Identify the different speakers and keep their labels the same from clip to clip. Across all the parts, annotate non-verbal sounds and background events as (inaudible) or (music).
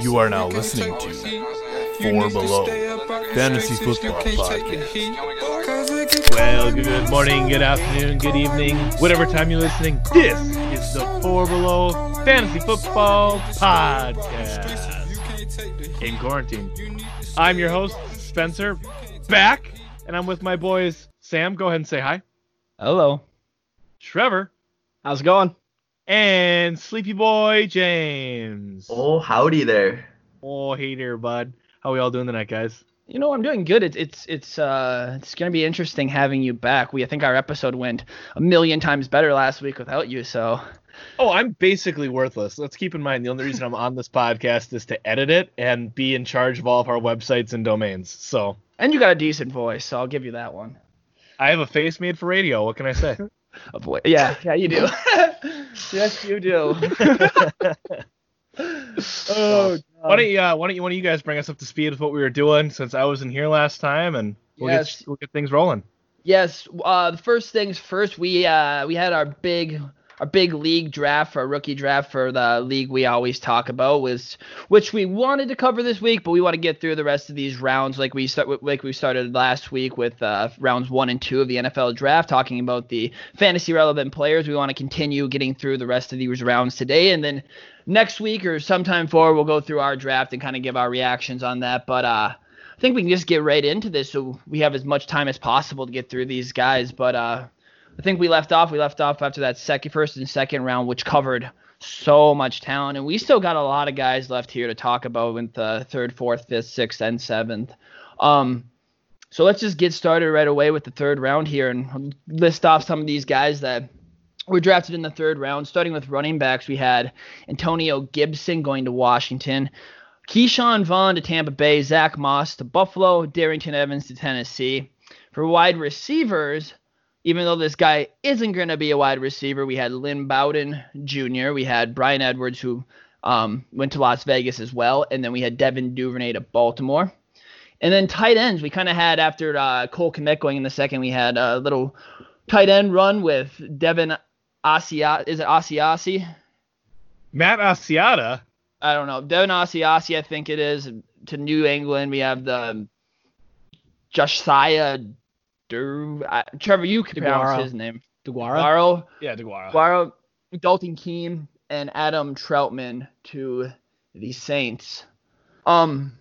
Speaker 1: You are now listening to Four Below Fantasy Football Podcast.
Speaker 2: Well, good morning, good afternoon, good evening, whatever time you're listening. This is the Four Below Fantasy Football Podcast in quarantine. I'm your host, Spencer, back, and I'm with my boys. Sam, go ahead and say hi.
Speaker 3: Hello.
Speaker 2: Trevor
Speaker 3: How's it going?
Speaker 2: and Sleepy Boy James.
Speaker 4: Oh, howdy there.
Speaker 2: Oh, hey there, bud. How we all doing tonight, guys?
Speaker 3: You know, I'm doing good. It's it's it's uh it's gonna be interesting having you back. We I think our episode went a million times better last week without you. So
Speaker 2: Oh, I'm basically worthless. Let's keep in mind the only reason I'm on this podcast is to edit it and be in charge of all of our websites and domains. So
Speaker 3: and you got a decent voice, so I'll give you that one.
Speaker 2: I have a face made for radio. What can I say? (laughs)
Speaker 3: A voice. Yeah, yeah, you do. (laughs) yes, you do. (laughs) oh,
Speaker 2: why don't you uh, why don't you one of you guys bring us up to speed with what we were doing since I was in here last time and we'll
Speaker 3: Yes.
Speaker 2: get we'll get things rolling.
Speaker 3: Yes. Uh, the first things first. We uh we had our big our big league draft, our rookie draft for the league we always talk about, was which we wanted to cover this week, but we want to get through the rest of these rounds like we start like we started last week with uh, rounds one and two of the NFL draft, talking about the fantasy relevant players. We want to continue getting through the rest of these rounds today, and then next week or sometime forward, we'll go through our draft and kind of give our reactions on that. But uh. I think we can just get right into this so we have as much time as possible to get through these guys. But uh, I think we left off. We left off after that second, first and second round, which covered so much talent, and we still got a lot of guys left here to talk about with the third, fourth, fifth, sixth, and seventh. Um, so let's just get started right away with the third round here and list off some of these guys that were drafted in the third round. Starting with running backs, we had Antonio Gibson going to Washington. Ke'Shawn Vaughn to Tampa Bay, Zach Moss to Buffalo, Darrynton Evans to Tennessee. For wide receivers, even though this guy isn't going to be a wide receiver, we had Lynn Bowden Jr., we had Bryan Edwards, who um, went to Las Vegas as well, and then we had Devin Duvernay to Baltimore. And then tight ends, we kind of had after uh, Cole Kmet going in the second, we had a little tight end run with Devin Asiasi. Is it Asiasi?
Speaker 2: Matt Asiata.
Speaker 3: I don't know. Devin Asiasi, I think it is. To New England, we have the Josiah Dur. I, Trevor, you can pronounce
Speaker 5: DeGuara.
Speaker 3: his name.
Speaker 5: DeGuara.
Speaker 3: Guaro,
Speaker 2: Yeah, DeGuara.
Speaker 3: Guaro, Dalton Keene, and Adam Trautman to the Saints. Um,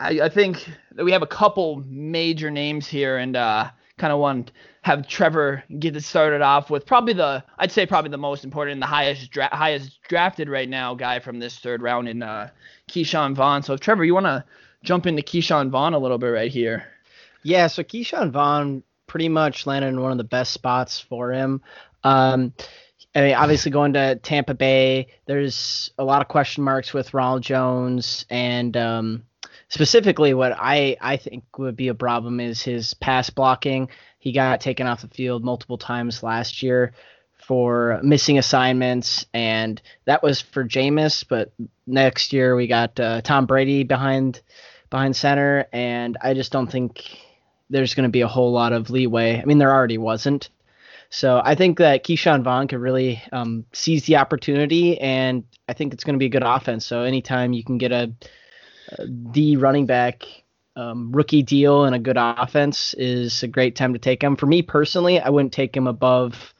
Speaker 3: I, I think that we have a couple major names here, and uh, kind of want to have Trevor get it started off with probably the I'd say probably the most important and the highest dra- highest drafted right now guy from this third round in uh, Ke'Shawn Vaughn. So Trevor, you want to jump into Ke'Shawn Vaughn a little bit right here?
Speaker 5: Yeah, so Ke'Shawn Vaughn pretty much landed in one of the best spots for him. Um, I mean, obviously going to Tampa Bay, there's a lot of question marks with Ronald Jones, and um, specifically what I I think would be a problem is his pass blocking. He got taken off the field multiple times last year for missing assignments, and that was for Jameis. But next year we got uh, Tom Brady behind behind center, and I just don't think there's going to be a whole lot of leeway. I mean, there already wasn't. So I think that Ke'Shawn Vaughn could really um, seize the opportunity, and I think it's going to be a good offense. So anytime you can get a, a running back um, rookie deal and a good offense is a great time to take him. For me personally, I wouldn't take him above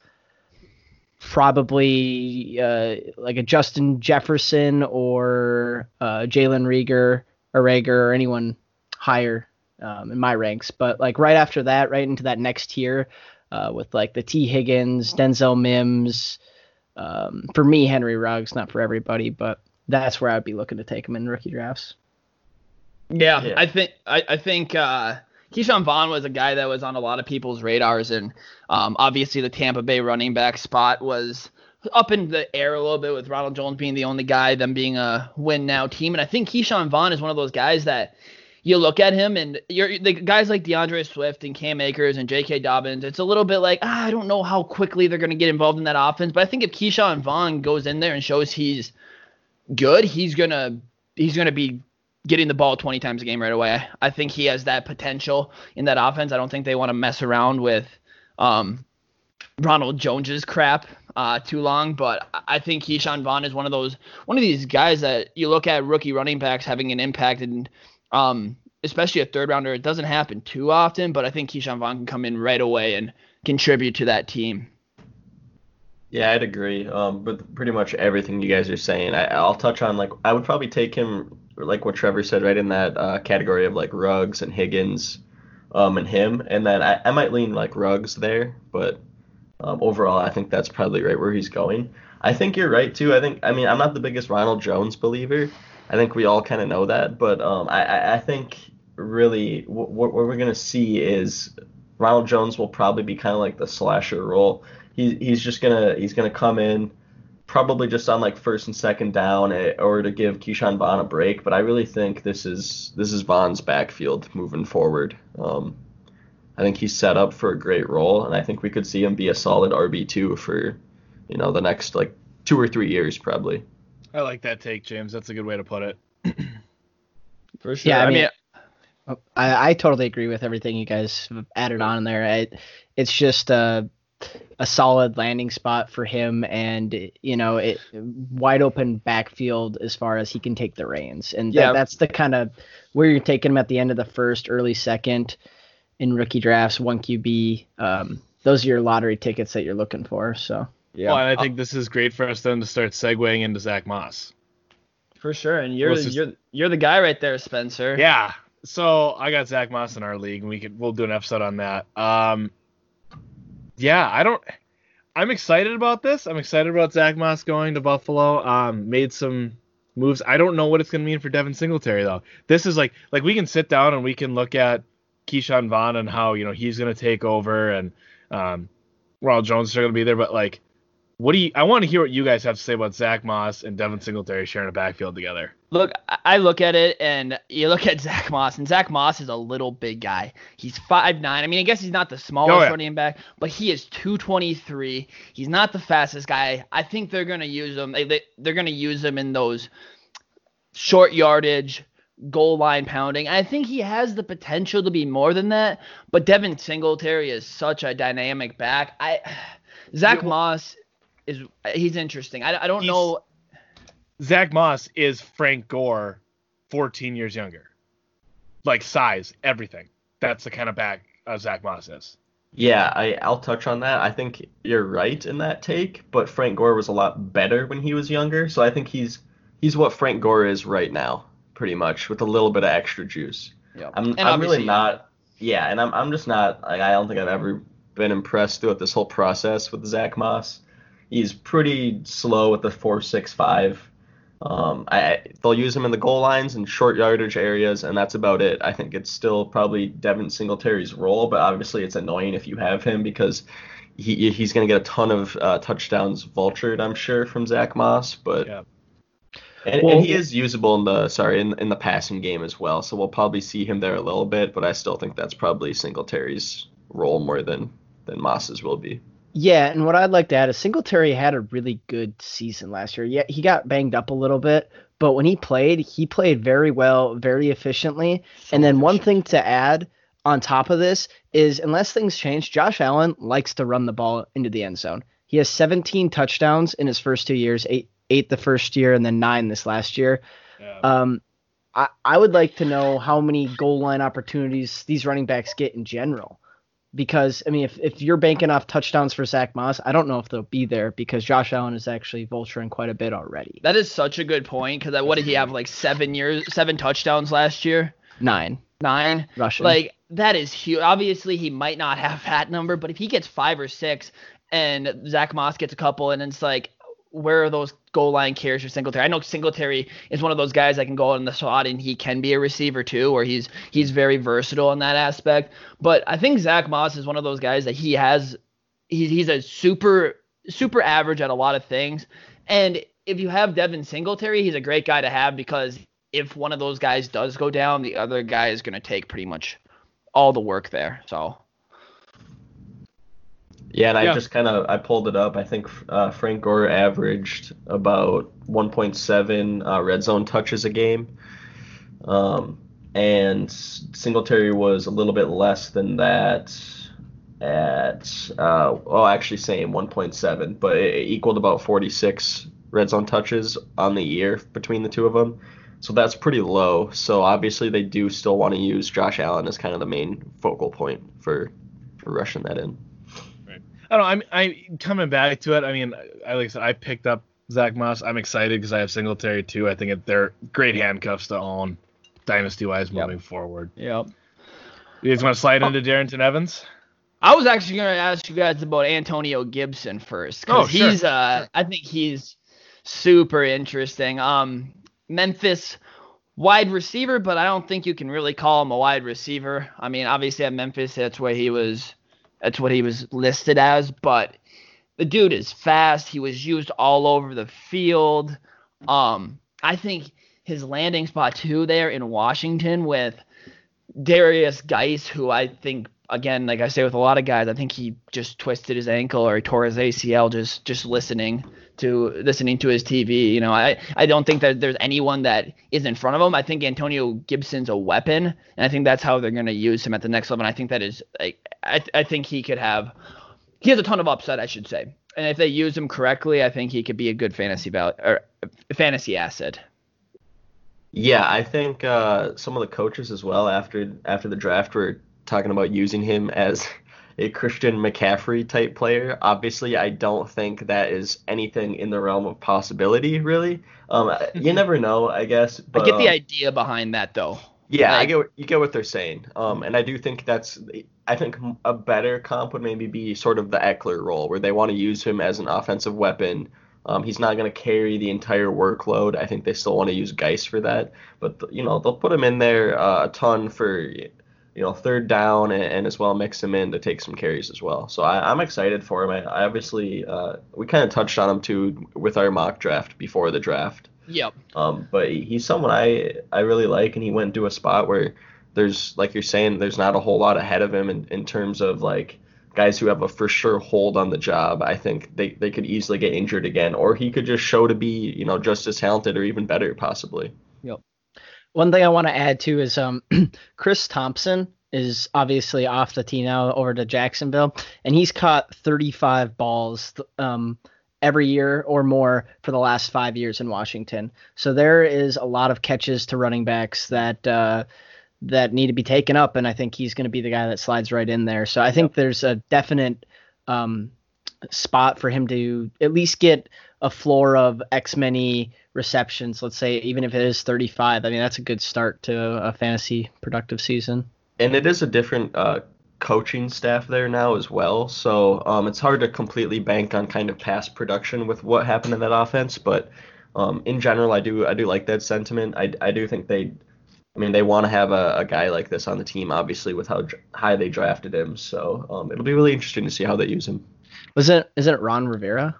Speaker 5: probably uh, like a Justin Jefferson or uh, Jalen Rieger or Rager or anyone higher um, in my ranks. But like right after that, right into that next tier uh, with like the Tee Higgins, Denzel Mims. Um, for me, Henry Ruggs, not for everybody, but that's where I'd be looking to take him in rookie drafts.
Speaker 3: Yeah,
Speaker 4: Yeah.
Speaker 3: I think I, I think uh, Ke'Shawn Vaughn was a guy that was on a lot of people's radars, and um, obviously the Tampa Bay running back spot was up in the air a little bit with Ronald Jones being the only guy, them being a win now team, and I think Ke'Shawn Vaughn is one of those guys that you look at him and you're the guys like D'Andre Swift and Cam Akers and J.K. Dobbins. It's a little bit like ah, I don't know how quickly they're going to get involved in that offense, but I think if Ke'Shawn Vaughn goes in there and shows he's good, he's gonna he's gonna be getting the ball 20 times a game right away. I think he has that potential in that offense. I don't think they want to mess around with um Ronald Jones's crap uh, too long, but I think Ke'Shawn Vaughn is one of those one of these guys that you look at rookie running backs having an impact, and um, especially a third rounder, it doesn't happen too often. But I think Ke'Shawn Vaughn can come in right away and contribute to that team.
Speaker 4: Yeah, I'd agree. Um, with pretty much everything you guys are saying, I, I'll touch on like I would probably take him like what Trevor said, right in that uh, category of like Ruggs and Higgins, um, and him, and then I, I might lean like Ruggs there, but um, overall, I think that's probably right where he's going. I think you're right too. I think I mean I'm not the biggest Ronald Jones believer. I think we all kind of know that, but um, I, I think really what, what we're gonna see is Ronald Jones will probably be kind of like the slasher role. He, he's just gonna he's gonna come in probably just on like first and second down eh, or to give Ke'Shawn Vaughn a break. But I really think this is this is Vaughn's backfield moving forward. Um, I think he's set up for a great role, and I think we could see him be a solid RB two for, you know, the next like two or three years probably.
Speaker 2: I like that take, James. That's a good way to put it. (clears throat)
Speaker 3: for sure.
Speaker 5: Yeah, I, I mean, mean I, I totally agree with everything you guys added on there. It, it's just a, a solid landing spot for him, and you know, it wide open backfield as far as he can take the reins, and yeah. That, that's the kind of where you're taking him at the end of the first, early second in rookie drafts, one QB. Um, those are your lottery tickets that you're looking for. So
Speaker 2: yeah, well, and I think this is great for us then to start segueing into Zach Moss.
Speaker 3: For sure, and you're just, you're you're the guy right there, Spencer.
Speaker 2: Yeah. So I got Zach Moss in our league, and we could we'll do an episode on that. Um, yeah, I don't. I'm excited about this. I'm excited about Zach Moss going to Buffalo. Um, made some moves. I don't know what it's gonna mean for Devin Singletary though. This is like like we can sit down and we can look at Ke'Shawn Vaughn and how you know he's going to take over and um, Ronald Jones is going to be there. But like, what do you? I want to hear what you guys have to say about Zach Moss and Devin Singletary sharing a backfield together.
Speaker 3: Look, I look at it and you look at (laughs) Zach Moss, and Zach Moss is a little big guy. He's five nine. I mean, I guess he's not the smallest oh, yeah. running back, but he is 223. He's not the fastest guy. I think they're going to use him. They, they, they're going to use him in those short yardage goal line pounding. I think he has the potential to be more than that, but Devin Singletary is such a dynamic back. I (sighs) Zach yeah, Moss is he's interesting. I, I don't know.
Speaker 2: Zach Moss is Frank Gore, 14 years younger, like size, everything. That's the kind of back uh, Zach Moss is.
Speaker 4: Yeah, I, I'll touch on that. I think you're right in that take, but Frank Gore was a lot better when he was younger, so I think he's he's what Frank Gore is right now pretty much with a little bit of extra juice. Yeah. I'm, I'm really not. Yeah, and I'm I'm just not. Like, I don't think I've ever been impressed throughout this whole process with Zach Moss. He's pretty slow with the four six five. Um, I they'll use him in the goal lines and short yardage areas, and that's about it. I think it's still probably Devin Singletary's role, but obviously it's annoying if you have him because he he's going to get a ton of uh, touchdowns vultured, I'm sure, from Zach Moss. But yeah. And, well, and, he is usable in the sorry in in the passing game as well. So we'll probably see him there a little bit, but I still think that's probably Singletary's role more than than Moss's will be.
Speaker 5: Yeah, and what I'd like to add is Singletary had a really good season last year. Yeah, he got banged up a little bit, but when he played, he played very well, very efficiently. So and then efficient. one thing to add on top of this is unless things change, Josh Allen likes to run the ball into the end zone. He has 17 touchdowns in his first two years, eight eight the first year and then nine this last year. Yeah. Um, I, I would like to know how many goal line opportunities these running backs get in general. Because I mean, if, if you're banking off touchdowns for Zach Moss, I don't know if they'll be there because Josh Allen is actually vulturing quite a bit already.
Speaker 3: That is such a good point because what did he have like seven years, seven touchdowns last year?
Speaker 5: Nine.
Speaker 3: Nine.
Speaker 5: Russian.
Speaker 3: Like that is huge. Obviously, he might not have (laughs) that number, but if he gets five or six, and Zach Moss gets a couple, and it's like, where are those goal line carries for Singletary? I know Singletary is one of those guys that can go in the slot and he can be a receiver too, or he's he's very versatile in that aspect. But I think Zach Moss is one of those guys that he has he's he's a super super average at a lot of things. And if you have Devin Singletary, he's a great guy to have because if one of those guys does go down, the other guy is going to take pretty much all the work there. So
Speaker 4: yeah, and yeah. I just kind of I pulled it up. I think uh, Frank Gore averaged about 1.7 uh, red zone touches a game, um, and Singletary was a little bit less than that at uh, oh actually same 1.7, but it equaled about 46 red zone touches on the year between the two of them. So that's pretty low. So obviously they do still want to use Josh Allen as kind of the main focal point for for rushing that in.
Speaker 2: I don't know. I'm I'm coming back to it. I mean, I like I said, I picked up Zach Moss. I'm excited because I have Singletary too. I think it, they're great handcuffs to own, dynasty wise, moving yep. forward.
Speaker 3: Yep.
Speaker 2: You guys want to slide into Darrynton Evans?
Speaker 3: I was actually going to ask you guys about Antonio Gibson first because oh, sure. he's uh I think he's super interesting. Um, Memphis wide receiver, but I don't think you can really call him a wide receiver. I mean, obviously at Memphis, that's where he was. That's what he was listed as, but the dude is fast. He was used all over the field. Um, I think his landing spot too there in Washington with Darius Guice, who I think again, like I say with a lot of guys, I think he just twisted his ankle or he tore his ACL just just listening to listening to his TV. You know, I I don't think that there's anyone that is in front of him. I think Antonio Gibson's a weapon, and I think that's how they're going to use him at the next level. And I think that is, I I, I think he could have, he has a ton of upside, I should say. And if they use him correctly, I think he could be a good fantasy value or fantasy asset.
Speaker 4: Yeah, I think uh, some of the coaches as well after after the draft were talking about using him as (laughs) a Christian McCaffrey type player. Obviously, I don't think that is anything in the realm of possibility, really. Um, you (laughs) never know, I guess.
Speaker 3: But, I get the um, idea behind that, though.
Speaker 4: Yeah, like, I get what, you get what they're saying. Um, and I do think that's I think a better comp would maybe be sort of the Ekeler role, where they want to use him as an offensive weapon. Um, he's not going to carry the entire workload. I think they still want to use Guice for that, but you know they'll put him in there uh, a ton for you know, third down and, and, as well mix him in to take some carries as well. So I, am excited for him. I, I obviously uh, we kind of touched on him too with our mock draft before the draft.
Speaker 3: Yep.
Speaker 4: Um, but he's someone I I really like, and he went to a spot where there's like you're saying there's not a whole lot ahead of him in, in terms of like guys who have a for sure hold on the job. I think they, they could easily get injured again, or he could just show to be you know just as talented or even better possibly.
Speaker 5: Yep. One thing I want to add too is um, (clears throat) Chris Thompson is obviously off the tee now over to Jacksonville, and he's caught 35 balls um, every year or more for the last five years in Washington. So there is a lot of catches to running backs that uh, that need to be taken up, and I think he's going to be the guy that slides right in there. So I think there's a definite um, spot for him to at least get a floor of X many receptions, let's say, even if it is 35. I mean, that's a good start to a fantasy productive season.
Speaker 4: And it is a different uh, coaching staff there now as well. So um, it's hard to completely bank on kind of past production with what happened in that offense. But um, in general, I do I do like that sentiment. I, I do think they, I mean, they want to have a, a guy like this on the team, obviously, with how high they drafted him. So um, it'll be really interesting to see how they use him.
Speaker 5: Was it isn't it Ron Rivera?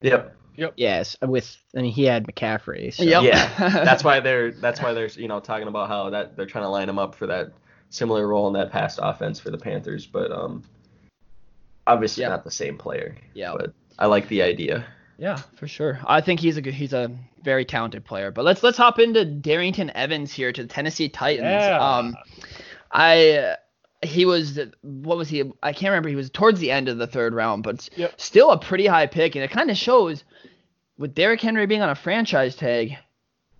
Speaker 4: Yep.
Speaker 2: Yep.
Speaker 5: Yes, with I mean he had McCaffrey. So.
Speaker 3: Yep.
Speaker 4: Yeah, (laughs) that's why they're that's why they're you know talking about how that they're trying to line him up for that similar role in that past offense for the Panthers, but um, obviously yep. not the same player.
Speaker 3: Yeah.
Speaker 4: But I like the idea.
Speaker 3: Yeah, for sure. I think he's a good, he's a very talented player. But let's let's hop into Darrynton Evans here to the Tennessee Titans.
Speaker 2: Yeah.
Speaker 3: Um, I he was what was he? I can't remember. He was towards the end of the third round, but
Speaker 2: yep.
Speaker 3: still a pretty high pick, and it kind of shows with Derrick Henry being on a franchise tag,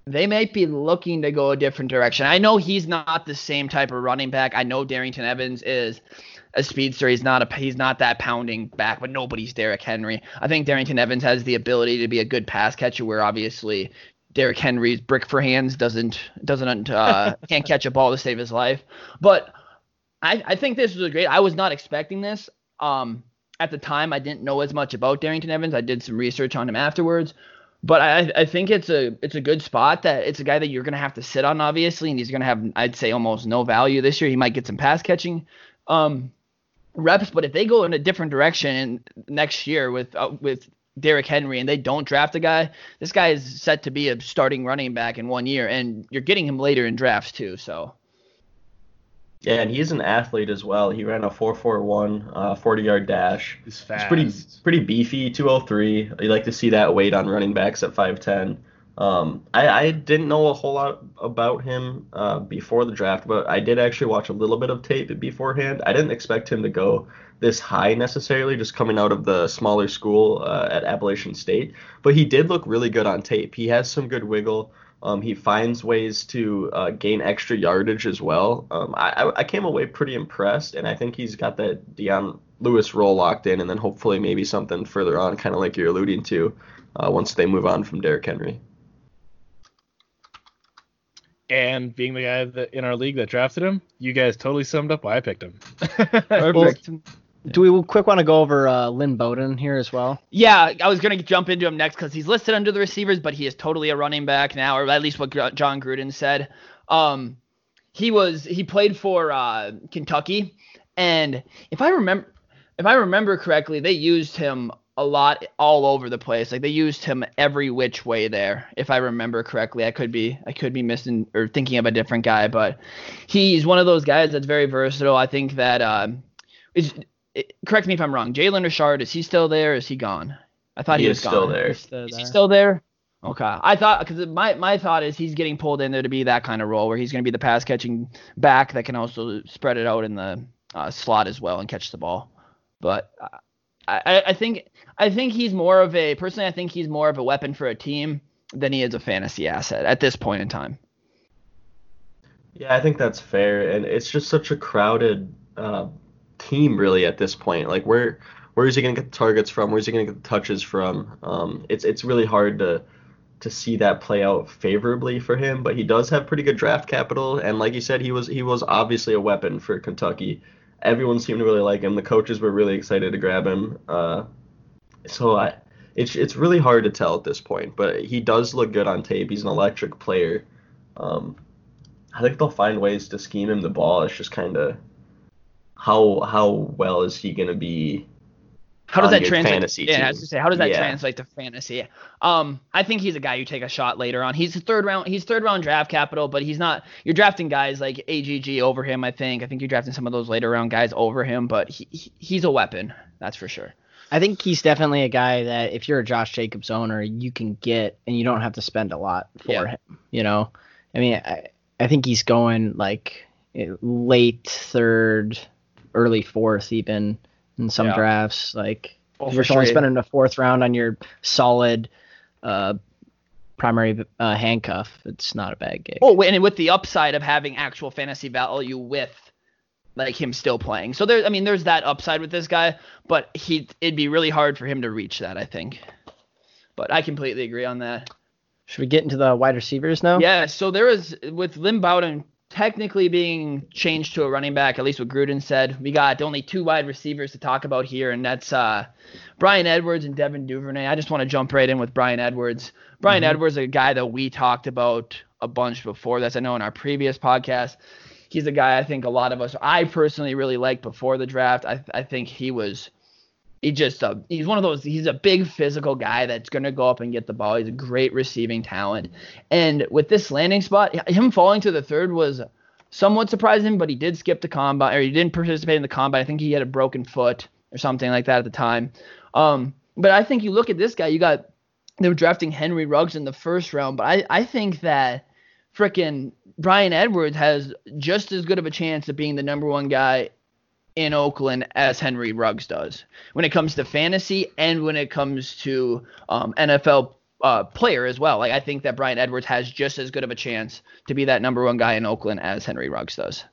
Speaker 3: they might be looking to go a different direction. I know he's not the same type of running back. I know Darrynton Evans is a speedster. He's not a he's not that pounding back, but nobody's Derrick Henry. I think Darrynton Evans has the ability to be a good pass catcher. Where obviously Derrick Henry's brick for hands doesn't doesn't uh, (laughs) can't catch a ball to save his life. But I, I think this was a great. I was not expecting this. Um, at the time, I didn't know as much about Darrynton Evans. I did some research on him afterwards, but I, I think it's a it's a good spot that it's a guy that you're gonna have to sit on obviously, and he's gonna have I'd say almost no value this year. He might get some pass catching um, reps, but if they go in a different direction next year with uh, with Derrick Henry and they don't draft a guy, this guy is set to be a starting running back in one year, and you're getting him later in drafts too. So
Speaker 4: yeah, and he's an athlete as well. He ran a 4.41 uh, 40 yard dash.
Speaker 2: He's fast.
Speaker 4: He's pretty pretty beefy, 203. You like to see that weight on running backs at 5'10. Um, I, I didn't know a whole lot about him uh, before the draft, but I did actually watch a little bit of tape beforehand. I didn't expect him to go this high necessarily, just coming out of the smaller school uh, at Appalachian State. But he did look really good on tape. He has some good wiggle. Um, he finds ways to uh, gain extra yardage as well. Um, I, I came away pretty impressed, and I think he's got that Dion Lewis role locked in, and then hopefully maybe something further on, kind of like you're alluding to, uh, once they move on from Derrick Henry.
Speaker 2: And being the guy that in our league that drafted him, you guys totally summed up why I picked him. (laughs)
Speaker 3: Perfect.
Speaker 5: Do we quick want to go over uh, Lynn Bowden here as well?
Speaker 3: Yeah, I was gonna jump into him next because he's listed under the receivers, but he is totally a running back now, or at least what Jon Gruden said. Um, he was he played for uh, Kentucky, and if I remember if I remember correctly, they used him a lot all over the place. Like they used him every which way there. If I remember correctly, I could be I could be missing or thinking of a different guy, but he's one of those guys that's very versatile. I think that uh, is it, correct me if I'm wrong. Jalen Richard, is he still there? is he gone? I thought he,
Speaker 4: he
Speaker 3: was
Speaker 4: still
Speaker 3: gone.
Speaker 4: there.
Speaker 3: Is he still there? Okay. I thought because my my thought is he's getting pulled in there to be that kind of role where he's going to be the pass catching back that can also spread it out in the uh, slot as well and catch the ball. But uh, I, I think I think he's more of a personally I think he's more of a weapon for a team than he is a fantasy asset at this point in time.
Speaker 4: Yeah, I think that's fair, and it's just such a crowded uh, team really at this point. Like where where is he going to get the targets from? Where's he going to get the touches from? Um, it's it's really hard to to see that play out favorably for him. But he does have pretty good draft capital, and like you said, he was he was obviously a weapon for Kentucky. Everyone seemed to really like him. The coaches were really excited to grab him. Uh, so I, it's it's really hard to tell at this point. But he does look good on tape. He's an electric player. Um, I think they'll find ways to scheme him the ball. It's just kind of how how well is he gonna be?
Speaker 3: How does that translate?
Speaker 4: Fantasy
Speaker 3: yeah,
Speaker 4: team?
Speaker 3: I was to say, how does that
Speaker 4: Yeah.
Speaker 3: translate to fantasy? Um, I think he's a guy you take a shot later on. He's third round. He's third round draft capital, but he's not. You're drafting guys like AGG over him. I think. I think you're drafting some of those later round guys over him, but he, he he's a weapon. That's for sure.
Speaker 5: I think he's definitely a guy that if you're a Josh Jacobs owner, you can get and you don't have to spend a lot for
Speaker 3: Yeah.
Speaker 5: him. You know, I mean, I, I think he's going like late third, early fourth, even in some
Speaker 3: Yeah.
Speaker 5: drafts. Like if you're only
Speaker 3: sure.
Speaker 5: spending a fourth round on your solid uh, primary uh, handcuff, it's not a bad gig.
Speaker 3: Oh, and with the upside of having actual fantasy value with like him still playing. So there, I mean, there's that upside with this guy, but he it'd be really hard for him to reach that. I think. But I completely agree on that.
Speaker 5: Should we get into the wide receivers now?
Speaker 3: Yeah, so there is with Lynn Bowden technically being changed to a running back, at least what Gruden said. We got only two wide receivers to talk about here, and that's uh, Bryan Edwards and Devin Duvernay. I just want to jump right in with Bryan Edwards. Bryan Edwards, a guy that we talked about a bunch before. That's I know in our previous podcast. He's a guy I think a lot of us, I personally really liked before the draft. I, I think he was he just uh, he's one of those he's a big physical guy that's going to go up and get the ball. He's a great receiving talent. And with this landing spot him falling to the third was somewhat surprising but he did skip the combine or he didn't participate in the combine. I think he had a broken foot or something like that at the time. Um, but i think you look at this guy you got they were drafting henry ruggs in the first round but i, I think that frickin' bryan edwards has just as good of a chance of being the number one guy in Oakland as Henry Ruggs does when it comes to fantasy and when it comes to um, NFL uh, player as well. Like I think that Bryan Edwards has just as good of a chance to be that number one guy in Oakland as Henry Ruggs does.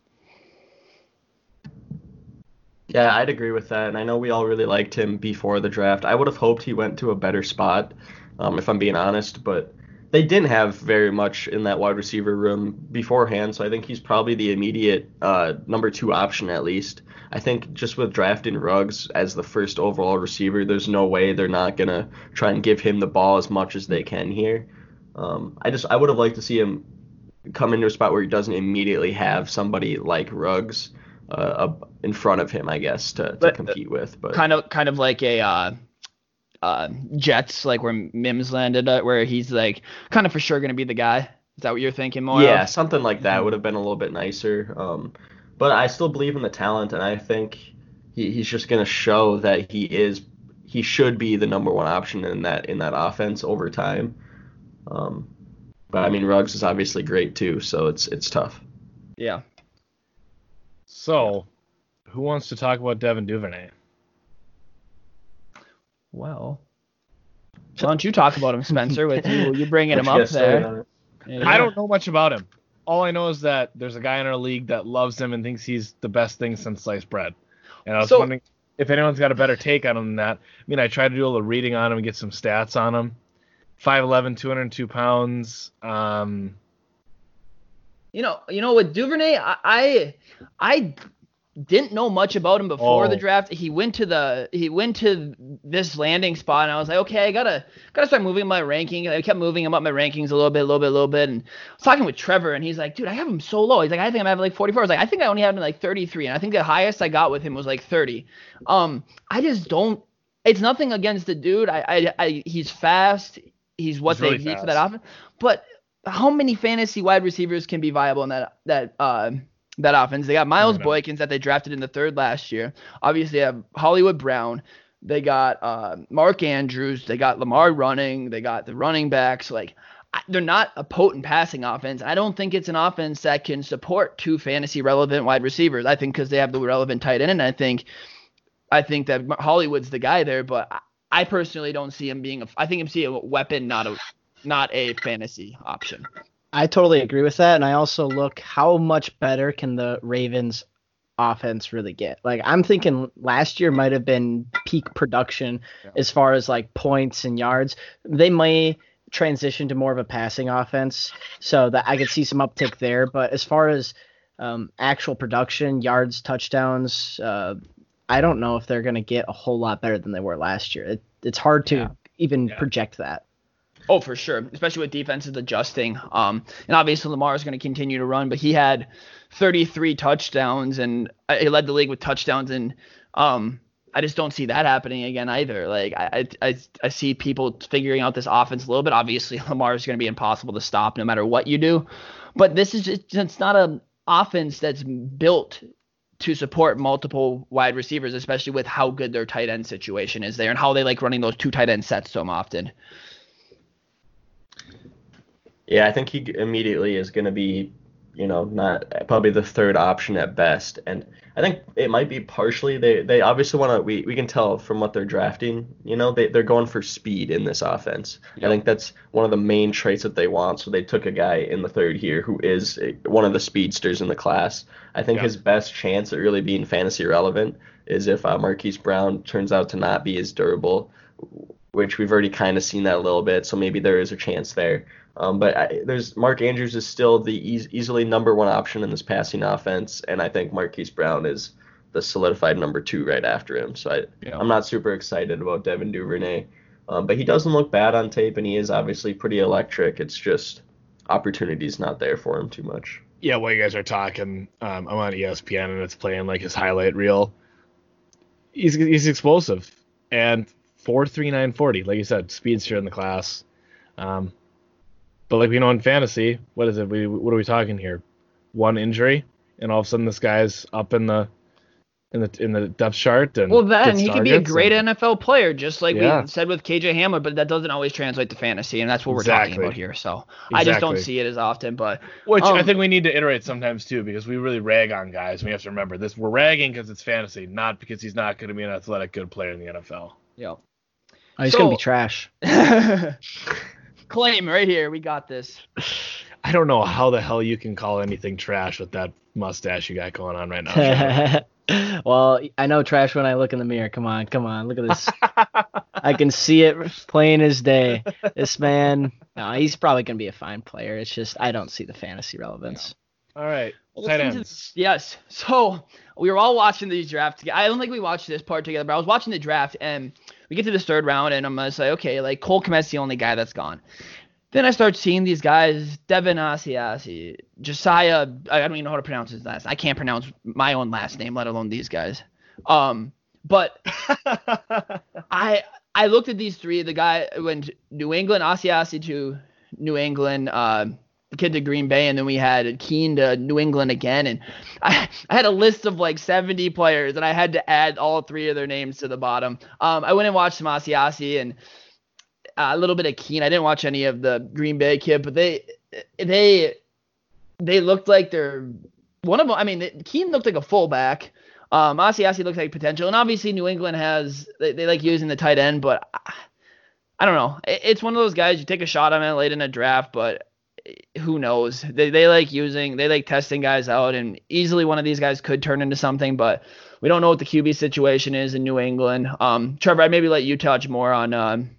Speaker 4: Yeah, I'd agree with that. And I know we all really liked him before the draft. I would have hoped he went to a better spot, um, if I'm being honest. But they didn't have very much in that wide receiver room beforehand. So I think he's probably the immediate uh, number two option at least. I think just with drafting Ruggs as the first overall receiver, there's no way they're not gonna try and give him the ball as much as they can here. Um, I just I would have liked to see him come into a spot where he doesn't immediately have somebody like Ruggs uh, in front of him, I guess, to, to
Speaker 3: But-
Speaker 4: compete with. But
Speaker 3: Kind of, kind of like a uh, uh, Jets, like where Mims landed, uh, where he's like kind of for sure going to be the guy. Is that what you're thinking more?
Speaker 4: yeah,
Speaker 3: of?
Speaker 4: something like that would have been a little bit nicer. Um, but I still believe in the talent, and I think he, he's just going to show that he is he should be the number one option in that in that offense over time. Um, But I mean, Ruggs is obviously great too, so it's it's tough.
Speaker 3: Yeah.
Speaker 2: So, who wants to talk about Devin Duvernay?
Speaker 3: Well, why don't you talk about him, Spencer? With you, you bringing him (laughs) up there.
Speaker 2: Yeah. I don't know much about him. All I know is that there's a guy in our league that loves him and thinks he's the best thing since sliced bread. And I was
Speaker 3: So-
Speaker 2: wondering if anyone's got a better take on him than that. I mean, I tried to do a little reading on him and get some stats on him. 5'11", 202 pounds. Um,
Speaker 3: You know, you know, with Duvernay, I, I, I didn't know much about him before the
Speaker 2: Oh.
Speaker 3: draft. He went to the, he went to this landing spot, and I was like, okay, I gotta, gotta start moving my ranking. I kept moving him up my rankings a little bit, a little bit, a little bit, and I was talking with Trevor, and he's like, dude, I have him so low. He's like, I think I'm having like 44. I was like, I think I only have him like 33, and I think the highest I got with him was like 30. Um, I just don't. It's nothing against the dude. I, I, I he's fast. He's what
Speaker 2: He's
Speaker 3: they
Speaker 2: really
Speaker 3: need for that offense. But how many fantasy wide receivers can be viable in that that uh, that offense? They got Miles. Boykins that they drafted in the third last year. Obviously, they have Hollywood Brown. They got uh, Mark Andrews. They got Lamar running. They got the running backs. Like I- they're not a potent passing offense. I don't think it's an offense that can support two fantasy relevant wide receivers. I think because they have the relevant tight end, and I think I think that Hollywood's the guy there. But I, I personally don't see him being a. I think him see a weapon, not a not a fantasy option.
Speaker 5: I totally agree with that, and I also look how much better can the Ravens offense really get. Like I'm thinking last year might have been peak production
Speaker 2: Yeah.
Speaker 5: as far as like points and yards. They may transition to more of a passing offense, so that I could see some uptick there. But as far as um, actual production, yards, touchdowns, uh, I don't know if they're going to get a whole lot better than they were last year. It, it's hard to
Speaker 3: Yeah.
Speaker 5: even
Speaker 2: Yeah.
Speaker 5: project that.
Speaker 3: Oh, for sure, especially with defenses adjusting. Um, and obviously Lamar is going to continue to run, but he had 33 touchdowns and uh, he led the league with touchdowns. And um, I just don't see that happening again either. Like I, I, I, see people figuring out this offense a little bit. Obviously, (laughs) Lamar is going to be impossible to stop no matter what you do. But this is just, it's not an offense that's built to support multiple wide receivers, especially with how good their tight end situation is there and how they like running those two tight end sets so often.
Speaker 4: Yeah, I think he immediately is going to be, you know, not probably the third option at best. And I think it might be partially they they obviously want to. We, we can tell from what they're drafting. You know, they they're going for speed in this offense. I think that's one of the main traits that they want. So they took a guy in the third here who is one of the speedsters in the class. I think
Speaker 2: Yeah.
Speaker 4: his best chance at really being fantasy relevant is if uh, Marquise Brown turns out to not be as durable, which we've already kind of seen that a little bit. So maybe there is a chance there. Um, but I, there's Mark Andrews is still the eas easily number one option in this passing offense, and I think Marquise Brown is the solidified number two right after him. So I,
Speaker 2: Yeah.
Speaker 4: I'm not super excited about Devin Duvernay, um, but he doesn't look bad on tape, and he is obviously pretty electric. It's just opportunity's not there for him too much.
Speaker 2: yeah, while you guys are talking, um, I'm on ESPN and it's playing like his highlight reel. He's he's explosive and four three nine forty, like you said, speedster in the class. Um, but like we know in fantasy, what is it? We what are we talking here? One injury, and all of a sudden this guy's up in the in the in the depth chart. And
Speaker 3: Well, then he could be a great
Speaker 2: and-
Speaker 3: NFL player, just like
Speaker 2: Yeah.
Speaker 3: we said with KJ Hamler, but that doesn't always translate to fantasy, and that's what we're talking about here. So I just don't see it as often. But
Speaker 2: Which I
Speaker 3: Um,
Speaker 2: think we need to iterate sometimes too, because we really rag on guys. We have to remember this: we're ragging because it's fantasy, not because he's not going to be an athletic good player in the NFL.
Speaker 3: yeah,
Speaker 5: Oh, he's gonna be trash. (laughs)
Speaker 3: claim right here. We got this. (sighs)
Speaker 2: I don't know how the hell you can call anything trash with that mustache you got going on right now. (laughs)
Speaker 5: Well, I know trash when I look in the mirror. Come on, come on, look at this. I can see it plain as day. This man, no, he's probably gonna be a fine player. It's just I don't see the fantasy relevance.
Speaker 2: All right, tight ends.
Speaker 3: Yes. So we were all watching these drafts. I don't think we watched this part together, but I was watching the draft and we get to this third round and I'm gonna say, okay, like Cole Kmet's the only guy that's gone. Then I start seeing these guys, Devin Asiasi, Josiah. I don't even know how to pronounce his last. I can't pronounce my own last name, let alone these guys. Um, but (laughs) I I looked at these three. The guy went New England, Asiasi to New England, uh, kid to Green Bay, and then we had Keene to New England again. And I, I had a list of like 70 players, and I had to add all three of their names to the bottom. Um, I went and watched some Asiasi and uh, a little bit of Keene. I didn't watch any of the Green Bay kid, but they they they looked like they're one of them. I mean, Keene looked like a fullback. Um, Asiasi looks like potential, and obviously New England has they, they like using the tight end, but I, I don't know. It, it's one of those guys you take a shot on it late in a draft, but who knows? They they like using they like testing guys out, and easily one of these guys could turn into something, but we don't know what the QB situation is in New England. Um, Trevor, I'd maybe let you touch more on um,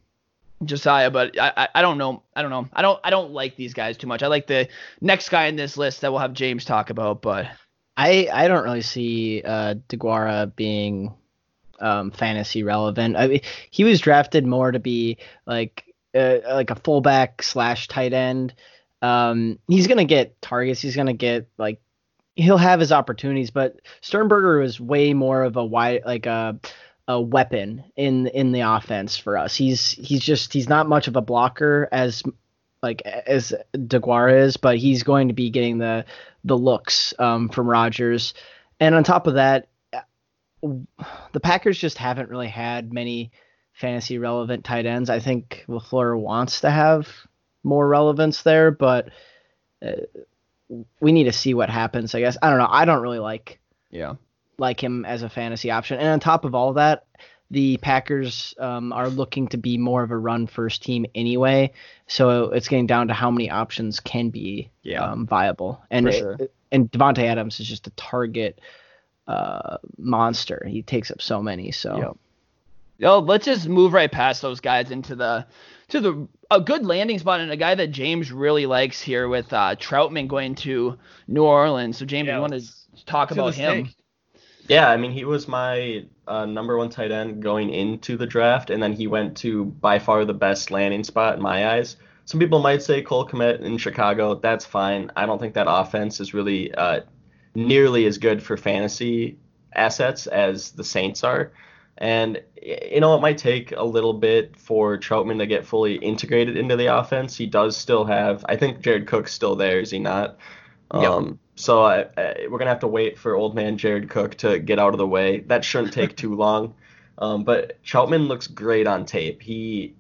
Speaker 3: Josiah, but I, I, I don't know. I don't know. I don't I don't like these guys too much. I like the next guy in this list that we'll have James talk about, but
Speaker 5: I I don't really see uh DeGuara being um fantasy relevant. I mean, he was drafted more to be like uh, like a fullback slash tight end. Um, he's gonna get targets. He's gonna get like he'll have his opportunities, but Sternberger is way more of a wide like a a weapon in in the offense for us. He's he's just he's not much of a blocker as like as DeGuara is, but he's going to be getting the the looks um, from Rodgers. And on top of that, the Packers just haven't really had many fantasy relevant tight ends. I think LaFleur wants to have more relevance there, but uh, we need to see what happens. I guess I don't know. I don't really like
Speaker 3: yeah
Speaker 5: like him as a fantasy option. And on top of all that, the Packers um, are looking to be more of a run first team anyway. So it's getting down to how many options can be yeah. um, viable. And sure. it, and Davante Adams is just a target uh, monster. He takes up so many. So.
Speaker 3: Yep. Yo, let's just move right past those guys into the to the a good landing spot and a guy that James really likes here with uh, Trautman going to New Orleans. So James, yeah, you want to talk about him?
Speaker 4: Yeah, I mean, he was my uh, number one tight end going into the draft, and then he went to by far the best landing spot in my eyes. Some people might say Cole Kmet in Chicago. That's fine. I don't think that offense is really uh, nearly as good for fantasy assets as the Saints are. And you know, it might take a little bit for Trautman to get fully integrated into the offense. He does still have, I think Jared Cook's still there, is he not? Um, yep. So I, I, we're gonna have to wait for old man Jared Cook to get out of the way. That shouldn't take too (laughs) long. Um, but Trautman looks great on tape. He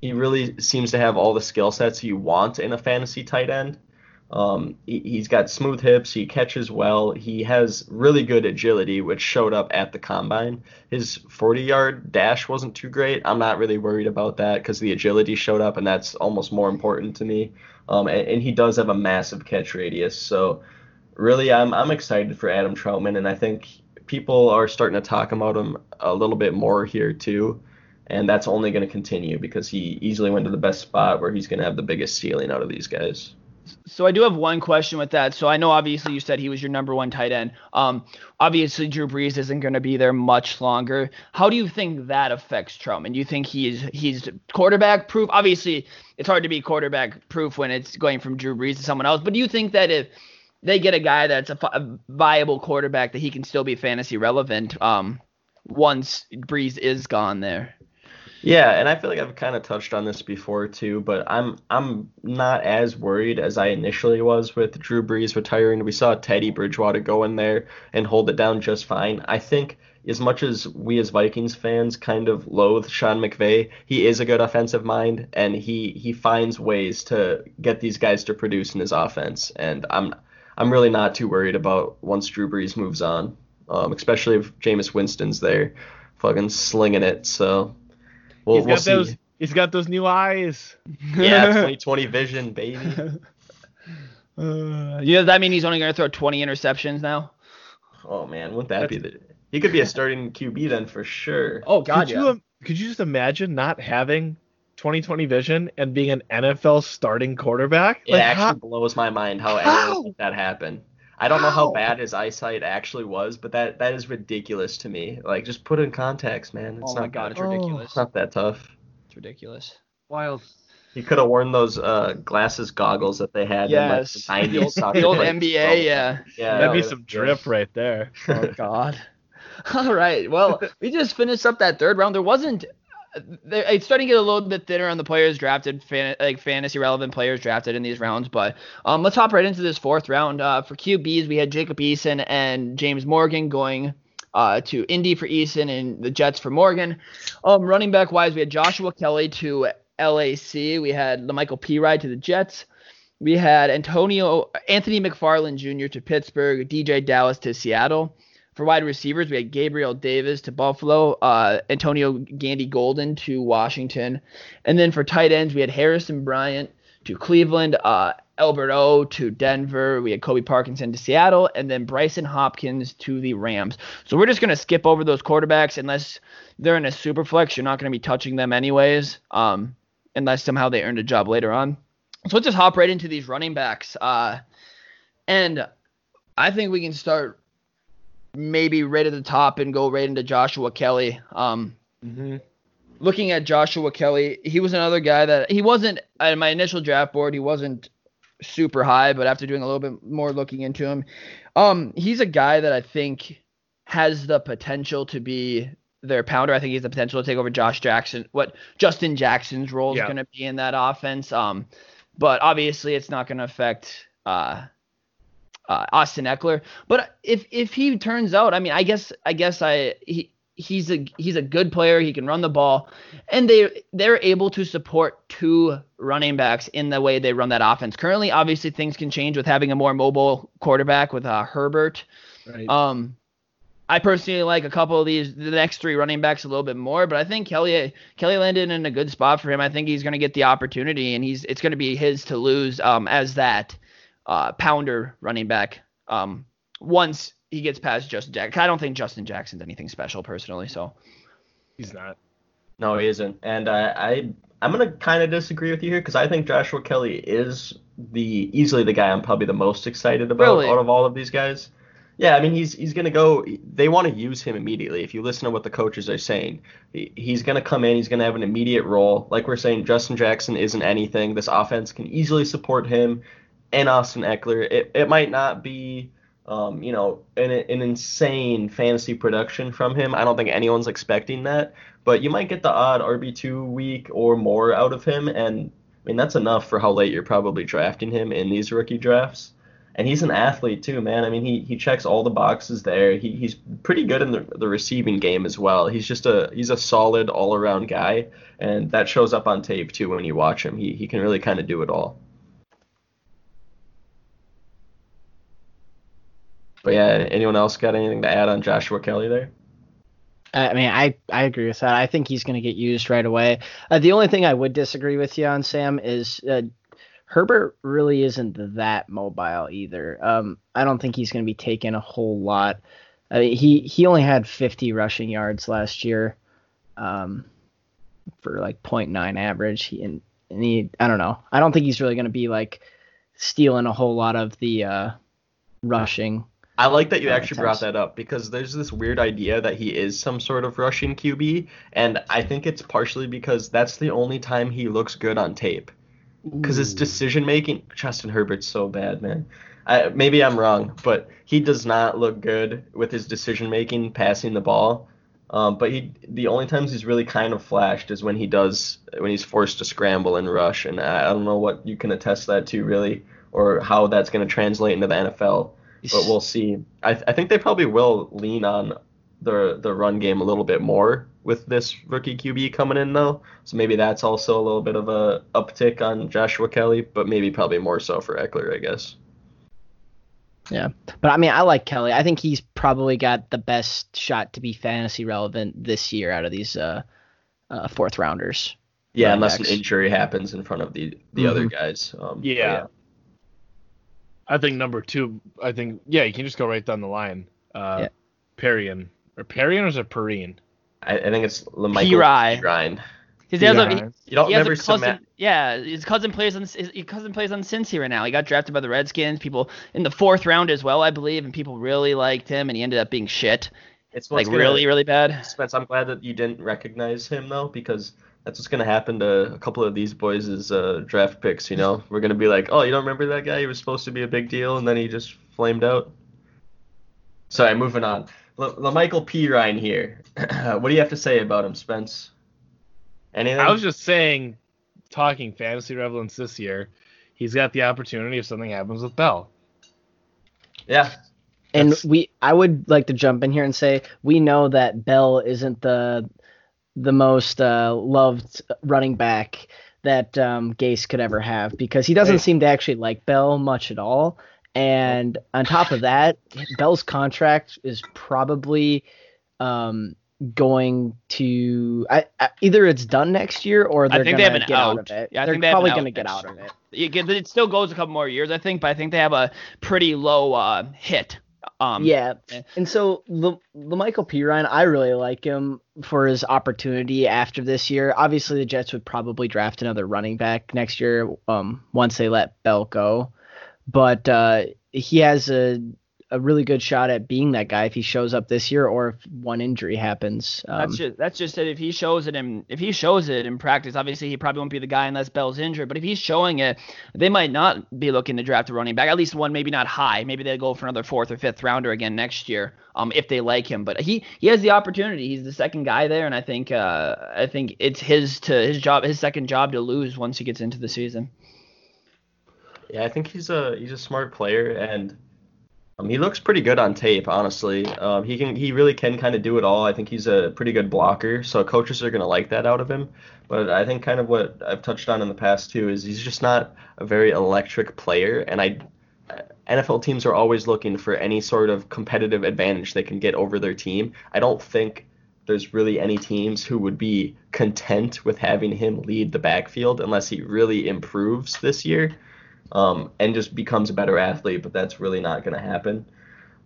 Speaker 4: he really seems to have all the skill sets you want in a fantasy tight end. Um, he, has got smooth hips. He catches well. He has really good agility, which showed up at the combine. His 40 yard dash wasn't too great. I'm not really worried about that because the agility showed up, and that's almost more important to me. Um, and, and, he does have a massive catch radius. So, really, I'm, I'm excited for Adam Trautman, and I think people are starting to talk about him a little bit more here, too. And that's only going to continue because he easily went to the best spot where he's going to have the biggest ceiling out of these guys.
Speaker 3: So I do have one question with that. So I know obviously you said he was your number one tight end. Um, obviously Drew Brees isn't going to be there much longer. How do you think that affects Trautman? Do you think he's he's quarterback proof? Obviously, it's hard to be quarterback proof when it's going from Drew Brees to someone else. But do you think that if they get a guy that's a, a viable quarterback, that he can still be fantasy relevant um, once Brees is gone there?
Speaker 4: Yeah, and I feel like I've kind of touched on this before too, but I'm I'm not as worried as I initially was with Drew Brees retiring. We saw Teddy Bridgewater go in there and hold it down just fine. I think as much as we as Vikings fans kind of loathe Sean McVay, he is a good offensive mind and he he finds ways to get these guys to produce in his offense. And I'm I'm really not too worried about once Drew Brees moves on, um, especially if Jameis Winston's there, fucking slinging it. So
Speaker 2: We'll, he's got we'll those. See. He's got those new eyes.
Speaker 4: Yeah, (laughs) 2020 vision, baby. (laughs)
Speaker 3: Uh, yeah, does that mean he's only going to throw 20 interceptions now?
Speaker 4: Oh man, wouldn't that That's... be the? He could be a starting QB then for sure.
Speaker 2: Oh god, could yeah. You, could you just imagine not having 2020 vision and being an NFL starting quarterback?
Speaker 4: It like, actually how... blows my mind how, how? that happened. I don't know how bad his eyesight actually was, but that that is ridiculous to me. Like, just put in context, man.
Speaker 3: It's oh my god, it's ridiculous.
Speaker 4: It's not that tough.
Speaker 3: It's ridiculous.
Speaker 2: Wild.
Speaker 4: He could have worn those uh, glasses goggles that they had
Speaker 3: yes.
Speaker 4: in like, the
Speaker 3: 90s. the old (laughs) NBA, yeah.
Speaker 2: Yeah. That'd be some drip right there.
Speaker 3: Oh god. (laughs) All right. Well, we just finished up that third round. There wasn't it's starting to get a little bit thinner on the players drafted, fan, like fantasy relevant players drafted in these rounds. But um, let's hop right into this fourth round. Uh, for QBs, we had Jacob Eason and James Morgan going uh, to Indy for Eason and the Jets for Morgan. Um, running back wise, we had Joshua Kelley to LAC. We had La'Mical Perine to the Jets. we had Antonio Anthony McFarland Jr. to Pittsburgh, DeeJay Dallas to Seattle. For wide receivers, we had Gabriel Davis to Buffalo, uh, Antonio Gandy Golden to Washington, and then for tight ends, we had Harrison Bryant to Cleveland, uh, Albert O to Denver. We had Colby Parkinson to Seattle, and then Brycen Hopkins to the Rams. So we're just gonna skip over those quarterbacks unless they're in a super flex. You're not gonna be touching them anyways, um, unless somehow they earned a job later on. So let's just hop right into these running backs. Uh, and I think we can start maybe right at the top and go right into Joshua Kelley. Um,
Speaker 2: Mm-hmm.
Speaker 3: looking at Joshua Kelley, he was another guy that he wasn't at my initial draft board. He wasn't super high, but after doing a little bit more looking into him, um, he's a guy that I think has the potential to be their pounder. I think he has the potential to take over Josh Jackson, what Justin Jackson's role is
Speaker 2: Yeah.
Speaker 3: going to be in that offense. Um, but obviously it's not going to affect uh, uh, Austin Ekeler. But if if he turns out, I mean, I guess I guess I he he's a he's a good player. He can run the ball, and they they're able to support two running backs in the way they run that offense. Currently, obviously things can change with having a more mobile quarterback with uh, Herbert.
Speaker 2: Right.
Speaker 3: Um, I personally like a couple of these, the next three running backs a little bit more, but I think Kelley Kelley landed in a good spot for him. I think he's going to get the opportunity, and he's it's going to be his to lose um, as that uh, pounder running back um, once he gets past Justin Jackson. I don't think Justin Jackson's anything special personally, so
Speaker 2: He's not.
Speaker 4: No, he isn't. And I, I I'm gonna kind of disagree with you here because I think Joshua Kelley is the easily the guy I'm probably the most excited about
Speaker 3: Really?
Speaker 4: out of all of these guys. Yeah, I mean he's he's gonna go. They want to use him immediately. If you listen to what the coaches are saying, he, he's gonna come in. He's gonna have an immediate role. Like we're saying, Justin Jackson isn't anything. This offense can easily support him and Austin Ekeler. It it might not be. Um, you know, an, an insane fantasy production from him. I don't think anyone's expecting that but you might get the odd RB2 week or more out of him, and I mean that's enough for how late you're probably drafting him in these rookie drafts. And he's an athlete too, man. I mean, he, he checks all the boxes there. He, he's pretty good in the, the receiving game as well. He's just a he's a solid all around guy, and that shows up on tape too when you watch him. He he can really kind of do it all. But yeah, anyone else got anything to add on Joshua Kelley there?
Speaker 5: I mean, I, I agree with that. I think he's going to get used right away. Uh, the only thing I would disagree with you on, Sam, is uh, Herbert really isn't that mobile either. Um, I don't think he's going to be taking a whole lot. I mean, he he only had 50 rushing yards last year, um, for like 0.9 average. He and, and he I don't know. I don't think he's really going to be like stealing a whole lot of the uh, rushing.
Speaker 4: I like that you
Speaker 5: Uh,
Speaker 4: actually brought that up because there's this weird idea that he is some sort of rushing QB, and I think it's partially because that's the only time he looks good on tape. Because his decision making, Justin Herbert's so bad, man. I, maybe I'm wrong, but he does not look good with his decision making passing the ball. Um, but he, the only times he's really kind of flashed is when he does, when he's forced to scramble and rush, and I, I don't know what you can attest that to really, or how that's going to translate into the NFL but we'll see. I, th- I think they probably will lean on the the run game a little bit more with this rookie QB coming in though. So maybe that's also a little bit of a uptick on Joshua Kelley, but maybe probably more so for Ekeler, I guess.
Speaker 5: Yeah, but I mean, I like Kelley. I think he's probably got the best shot to be fantasy relevant this year out of these uh, uh, fourth rounders.
Speaker 4: Yeah, unless
Speaker 5: backs.
Speaker 4: an injury happens in front of the the other
Speaker 5: Mhm.
Speaker 4: guys. Um, but
Speaker 2: Yeah. I think number two. I think yeah, you can just go right down the line. Uh,
Speaker 5: Yeah.
Speaker 2: Perrion or Perrion or is it Perrine?
Speaker 4: I, I think it's Lamichael
Speaker 3: P-Rye.
Speaker 4: Ryan.
Speaker 3: Because he has a,
Speaker 2: Yeah.
Speaker 3: he,
Speaker 4: You don't
Speaker 3: he has
Speaker 4: never
Speaker 3: a cousin.
Speaker 4: submit.
Speaker 3: Yeah, his cousin plays on his his cousin plays on Cincy right now. He got drafted by the Redskins. People in the fourth round as well, I believe, and people really liked him, and he ended up being shit,
Speaker 4: It's
Speaker 3: like really, really bad.
Speaker 4: Spence, I'm glad that you didn't recognize him though, because that's what's gonna happen to a couple of these boys' uh, draft picks. You know, we're gonna be like, oh, you don't remember that guy? He was supposed to be a big deal, and then he just flamed out. Sorry, moving on. La Michael P. Ryan here. (clears throat) what do you have to say about him, Spence? Anything?
Speaker 2: I was just saying, talking fantasy relevance this year, he's got the opportunity if something happens with Bell.
Speaker 4: yeah.
Speaker 5: And
Speaker 4: That's-
Speaker 5: we, I would like to jump in here and say we know that Bell isn't the the most uh, loved running back that um, Gase could ever have because he doesn't seem to actually like Bell much at all. And on top of that, Bell's contract is probably um, going to I, I, either it's done next year or they're going to get out. out. of it. Yeah, I they're think they probably going to get out of it.
Speaker 3: It still goes a couple more years, I think, but I think they have a pretty low uh, hit. Um,
Speaker 5: yeah, and so the the Michael Perine, I really like him for his opportunity after this year. Obviously, the Jets would probably draft another running back next year um, once they let Bell go, but uh, he has a a really good shot at being that guy if he shows up this year or if one injury happens.
Speaker 3: Um, that's just that's just it. If he shows it in if he shows it in practice, obviously he probably won't be the guy unless Bell's injured. But if he's showing it, they might not be looking to draft a running back. At least one, maybe not high. Maybe they'll go for another fourth or fifth rounder again next year. Um, if they like him. But he he has the opportunity. He's the second guy there, and I think uh I think it's his to his job his second job to lose once he gets into the season.
Speaker 4: Yeah, I think he's a he's a smart player and um, he looks pretty good on tape, honestly. Um, he can he really can kind of do it all. I think he's a pretty good blocker, so coaches are gonna like that out of him. But I think kind of what I've touched on in the past too is he's just not a very electric player, and I NFL teams are always looking for any sort of competitive advantage they can get over their team. I don't think there's really any teams who would be content with having him lead the backfield unless he really improves this year um, and just becomes a better athlete, but that's really not going to happen.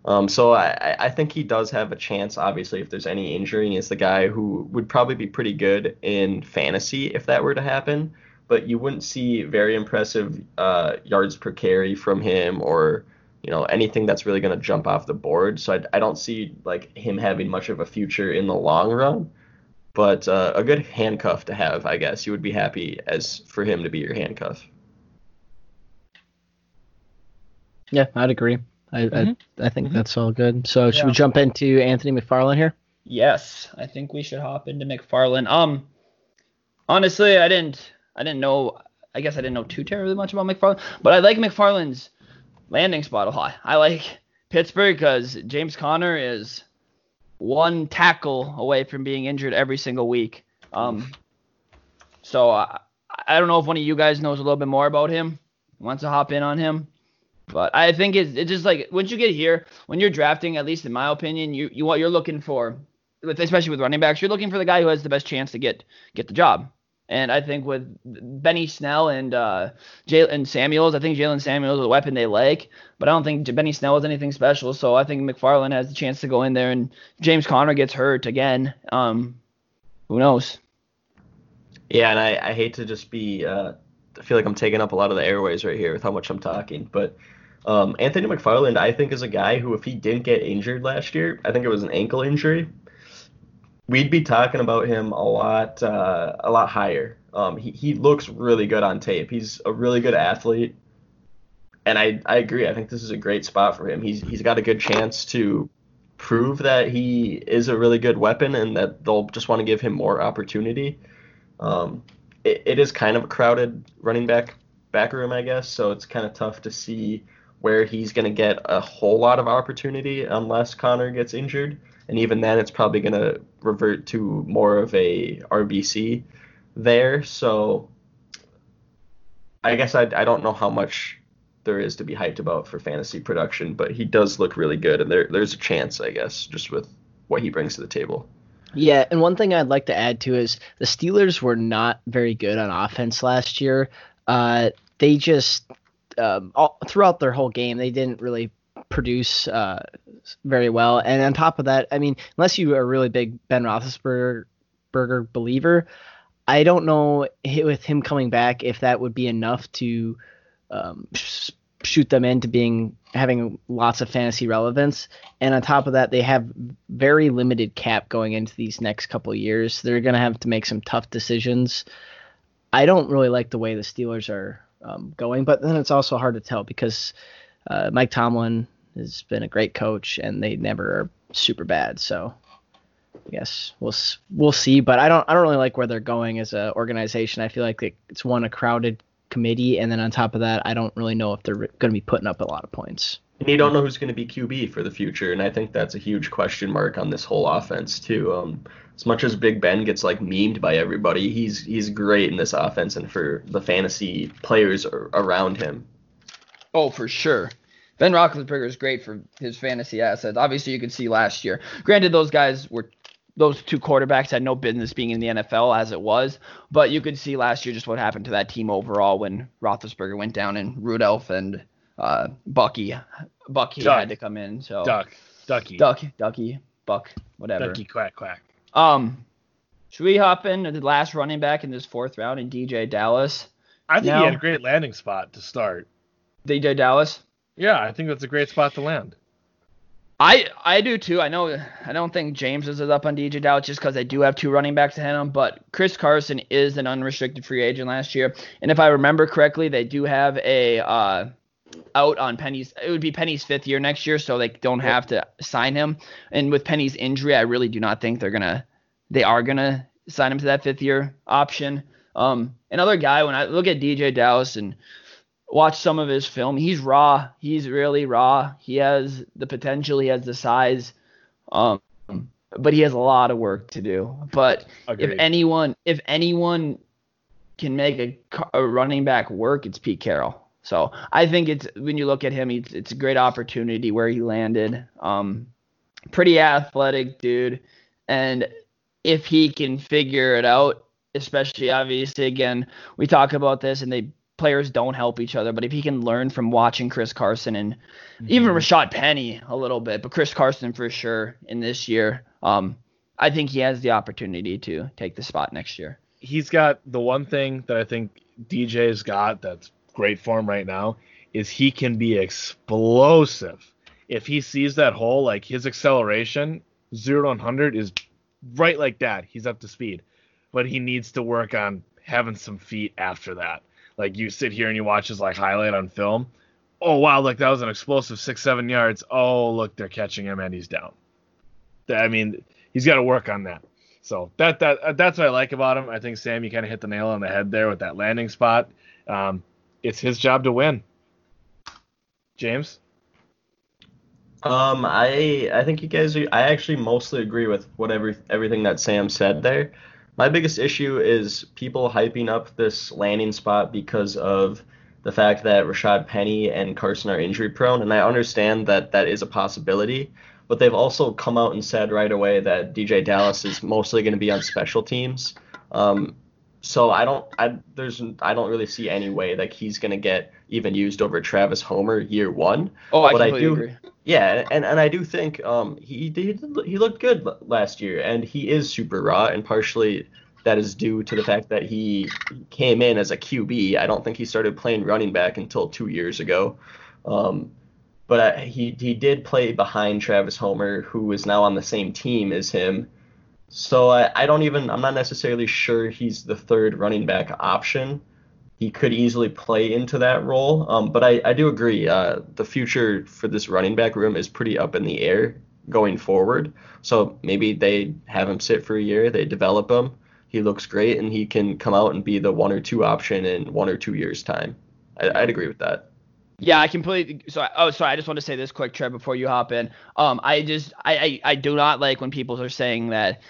Speaker 4: Um, so I, I think he does have a chance, obviously, if there's any injury. He's the guy who would probably be pretty good in fantasy if that were to happen, but you wouldn't see very impressive uh, yards per carry from him or you know anything that's really going to jump off the board. So I, I don't see like him having much of a future in the long run. But uh, a good handcuff to have, I guess. You would be happy as for him to be your handcuff.
Speaker 5: Yeah, I'd agree. I mm-hmm. I, I, think mm-hmm. that's all good. So should yeah. we jump into Anthony McFarland here?
Speaker 3: Yes, I think we should hop into McFarland. Um, honestly, I didn't I didn't know. I guess I didn't know too terribly much about McFarland, but I like McFarland's landing spot a lot. I like Pittsburgh because James Conner is one tackle away from being injured every single week. Um, so I, I don't know if one of you guys knows a little bit more about him, wants to hop in on him. But I think it's, it's just like once you get here, when you're drafting, at least in my opinion, you you what you're looking for, especially with running backs, you're looking for the guy who has the best chance to get get the job. And I think with Benny Snell and uh, Jaylen Samuels, I think Jaylen Samuels is a weapon they like, but I don't think Benny Snell is anything special. So I think McFarland has the chance to go in there, and James Conner gets hurt again. Um, who knows?
Speaker 4: Yeah, and I, I hate to just be. Uh, I feel like I'm taking up a lot of the airways right here with how much I'm talking, but um, Anthony McFarland, I think, is a guy who, if he didn't get injured last year, I think it was an ankle injury, we'd be talking about him a lot, uh, a lot higher. Um, he, he looks really good on tape. He's a really good athlete, and I, I agree. I think this is a great spot for him. He's he's got a good chance to prove that he is a really good weapon, and that they'll just want to give him more opportunity. Um, it, it is kind of a crowded running back back room, I guess. So it's kind of tough to see where he's going to get a whole lot of opportunity unless Conner gets injured. And even then, it's probably going to revert to more of a RBC there. So I guess I, I don't know how much there is to be hyped about for fantasy production, but he does look really good. And there, there's a chance, I guess, just with what he brings to the table.
Speaker 5: Yeah, and one thing I'd like to add to is the Steelers were not very good on offense last year. Uh, they just um, all, throughout their whole game, they didn't really produce uh, very well. And on top of that, I mean, unless you are a really big Ben Roethlisberger believer, I don't know with him coming back if that would be enough to um, shoot them into being having lots of fantasy relevance. And on top of that, they have very limited cap going into these next couple years. They're going to have to make some tough decisions. I don't really like the way the Steelers are um, going. But then it's also hard to tell because uh, Mike Tomlin has been a great coach, and they never are super bad. So I guess we'll we'll see. But I don't I don't really like where they're going as an organization. I feel like it's one a crowded committee, and then on top of that, I don't really know if they're going to be putting up a lot of points.
Speaker 4: And you don't know who's going to be QB for the future, and I think that's a huge question mark on this whole offense too. Um, as much as Big Ben gets like memed by everybody, he's he's great in this offense and for the fantasy players around him.
Speaker 3: Oh, for sure. Ben Roethlisberger is great for his fantasy assets. Obviously, you could see last year. Granted, those guys were those two quarterbacks had no business being in the NFL as it was, but you could see last year just what happened to that team overall when Roethlisberger went down and Rudolph and uh, Bucky Bucky Duck. had to come in. So
Speaker 2: Duck, Ducky,
Speaker 3: Duck, Ducky, Buck, whatever.
Speaker 2: Ducky, quack, quack.
Speaker 3: Um, should we hop in the last running back in this fourth round in DeeJay Dallas?
Speaker 2: I think now, he had a great landing spot to start.
Speaker 3: DeeJay Dallas.
Speaker 2: Yeah, I think that's a great spot to land.
Speaker 3: I I do too. I know I don't think James is up on DeeJay Dallas just because they do have two running backs ahead of him, but Chris Carson is an unrestricted free agent last year, and if I remember correctly, they do have a uh, out on Penny's. It would be Penny's fifth year next year, so they don't have to sign him. And with Penny's injury, I really do not think they're gonna. They are gonna sign him to that fifth year option. Um, another guy when I look at DeeJay Dallas and watch some of his film, he's raw. He's really raw. He has the potential. He has the size. Um, but he has a lot of work to do. But Agreed. if anyone, if anyone can make a, a running back work, it's Pete Carroll. So I think it's when you look at him, it's, it's a great opportunity where he landed. Um, pretty athletic dude, and if he can figure it out, especially obviously again we talk about this and they players don't help each other, but if he can learn from watching Chris Carson and mm-hmm. even Rashad Penny a little bit, but Chris Carson for sure in this year, um, I think he has the opportunity to take the spot next year.
Speaker 2: He's got the one thing that I think DeeJay's got that's great form right now is he can be explosive. If he sees that hole, like his acceleration, zero to 100 is right like that. He's up to speed, but he needs to work on having some feet after that. Like you sit here and you watch his like highlight on film. Oh wow, look that was an explosive six seven yards. Oh look, they're catching him and he's down. I mean, he's got to work on that. So that that that's what I like about him. I think Sam, you kind of hit the nail on the head there with that landing spot. Um, it's his job to win. James.
Speaker 4: Um, I I think you guys are, I actually mostly agree with whatever everything that Sam said there. My biggest issue is people hyping up this landing spot because of the fact that Rashad Penny and Carson are injury prone, and I understand that that is a possibility. But they've also come out and said right away that DeeJay Dallas is mostly going to be on special teams. Um, so I don't I there's I don't really see any way like he's gonna get even used over Travis Homer year one.
Speaker 3: Oh, I but completely I do, agree.
Speaker 4: Yeah, and, and I do think um he did he looked good last year and he is super raw and partially that is due to the fact that he came in as a QB. I don't think he started playing running back until two years ago. Um, but he he did play behind Travis Homer, who is now on the same team as him so I, I don't even I'm not necessarily sure he's the third running back option. He could easily play into that role. Um, but I, I do agree. Uh, the future for this running back room is pretty up in the air going forward. So maybe they have him sit for a year, they develop him. He looks great, and he can come out and be the one or two option in one or two years' time. I, I'd agree with that.
Speaker 3: Yeah, I completely. So, oh, sorry. I just want to say this quick, Trev, before you hop in. Um, I just, I, I, I do not like when people are saying that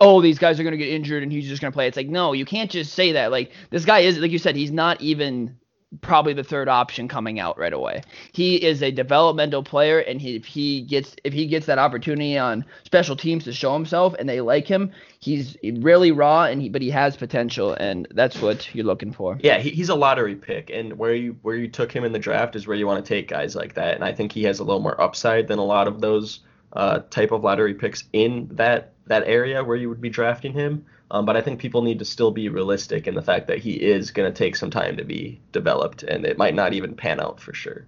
Speaker 3: oh, these guys are going to get injured and he's just going to play. It's like, no, you can't just say that. Like, this guy is, like you said, he's not even probably the third option coming out right away. He is a developmental player, and he, if he gets if he gets that opportunity on special teams to show himself, and they like him, he's really raw, and he but he has potential, and that's what you're looking for.
Speaker 4: Yeah, he, he's a lottery pick, and where you where you took him in the draft is where you want to take guys like that, and I think he has a little more upside than a lot of those uh, type of lottery picks in that that area where you would be drafting him. Um, but I think people need to still be realistic in the fact that he is going to take some time to be developed, and it might not even pan out for sure.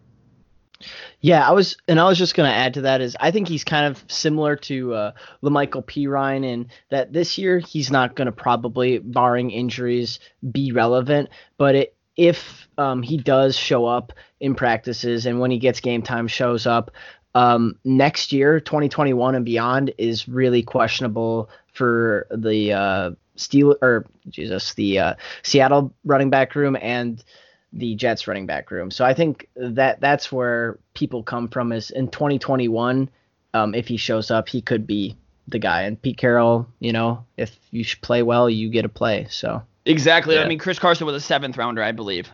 Speaker 5: Yeah, I was, and I was just going to add to that is I think he's kind of similar to uh, La'Mical Perine in that this year he's not going to probably, barring injuries, be relevant. But it, if um, he does show up in practices and when he gets game time shows up, um, next year, 2021 and beyond, is really questionable for the uh, Steel or Jesus, the uh, Seattle running back room and the Jets running back room. So I think that that's where people come from is in 2021. Um, if he shows up, he could be the guy. And Pete Carroll, you know, if you play well, you get a play. So
Speaker 3: Exactly.
Speaker 4: Yeah.
Speaker 3: I mean, Chris Carson was a seventh rounder, I believe.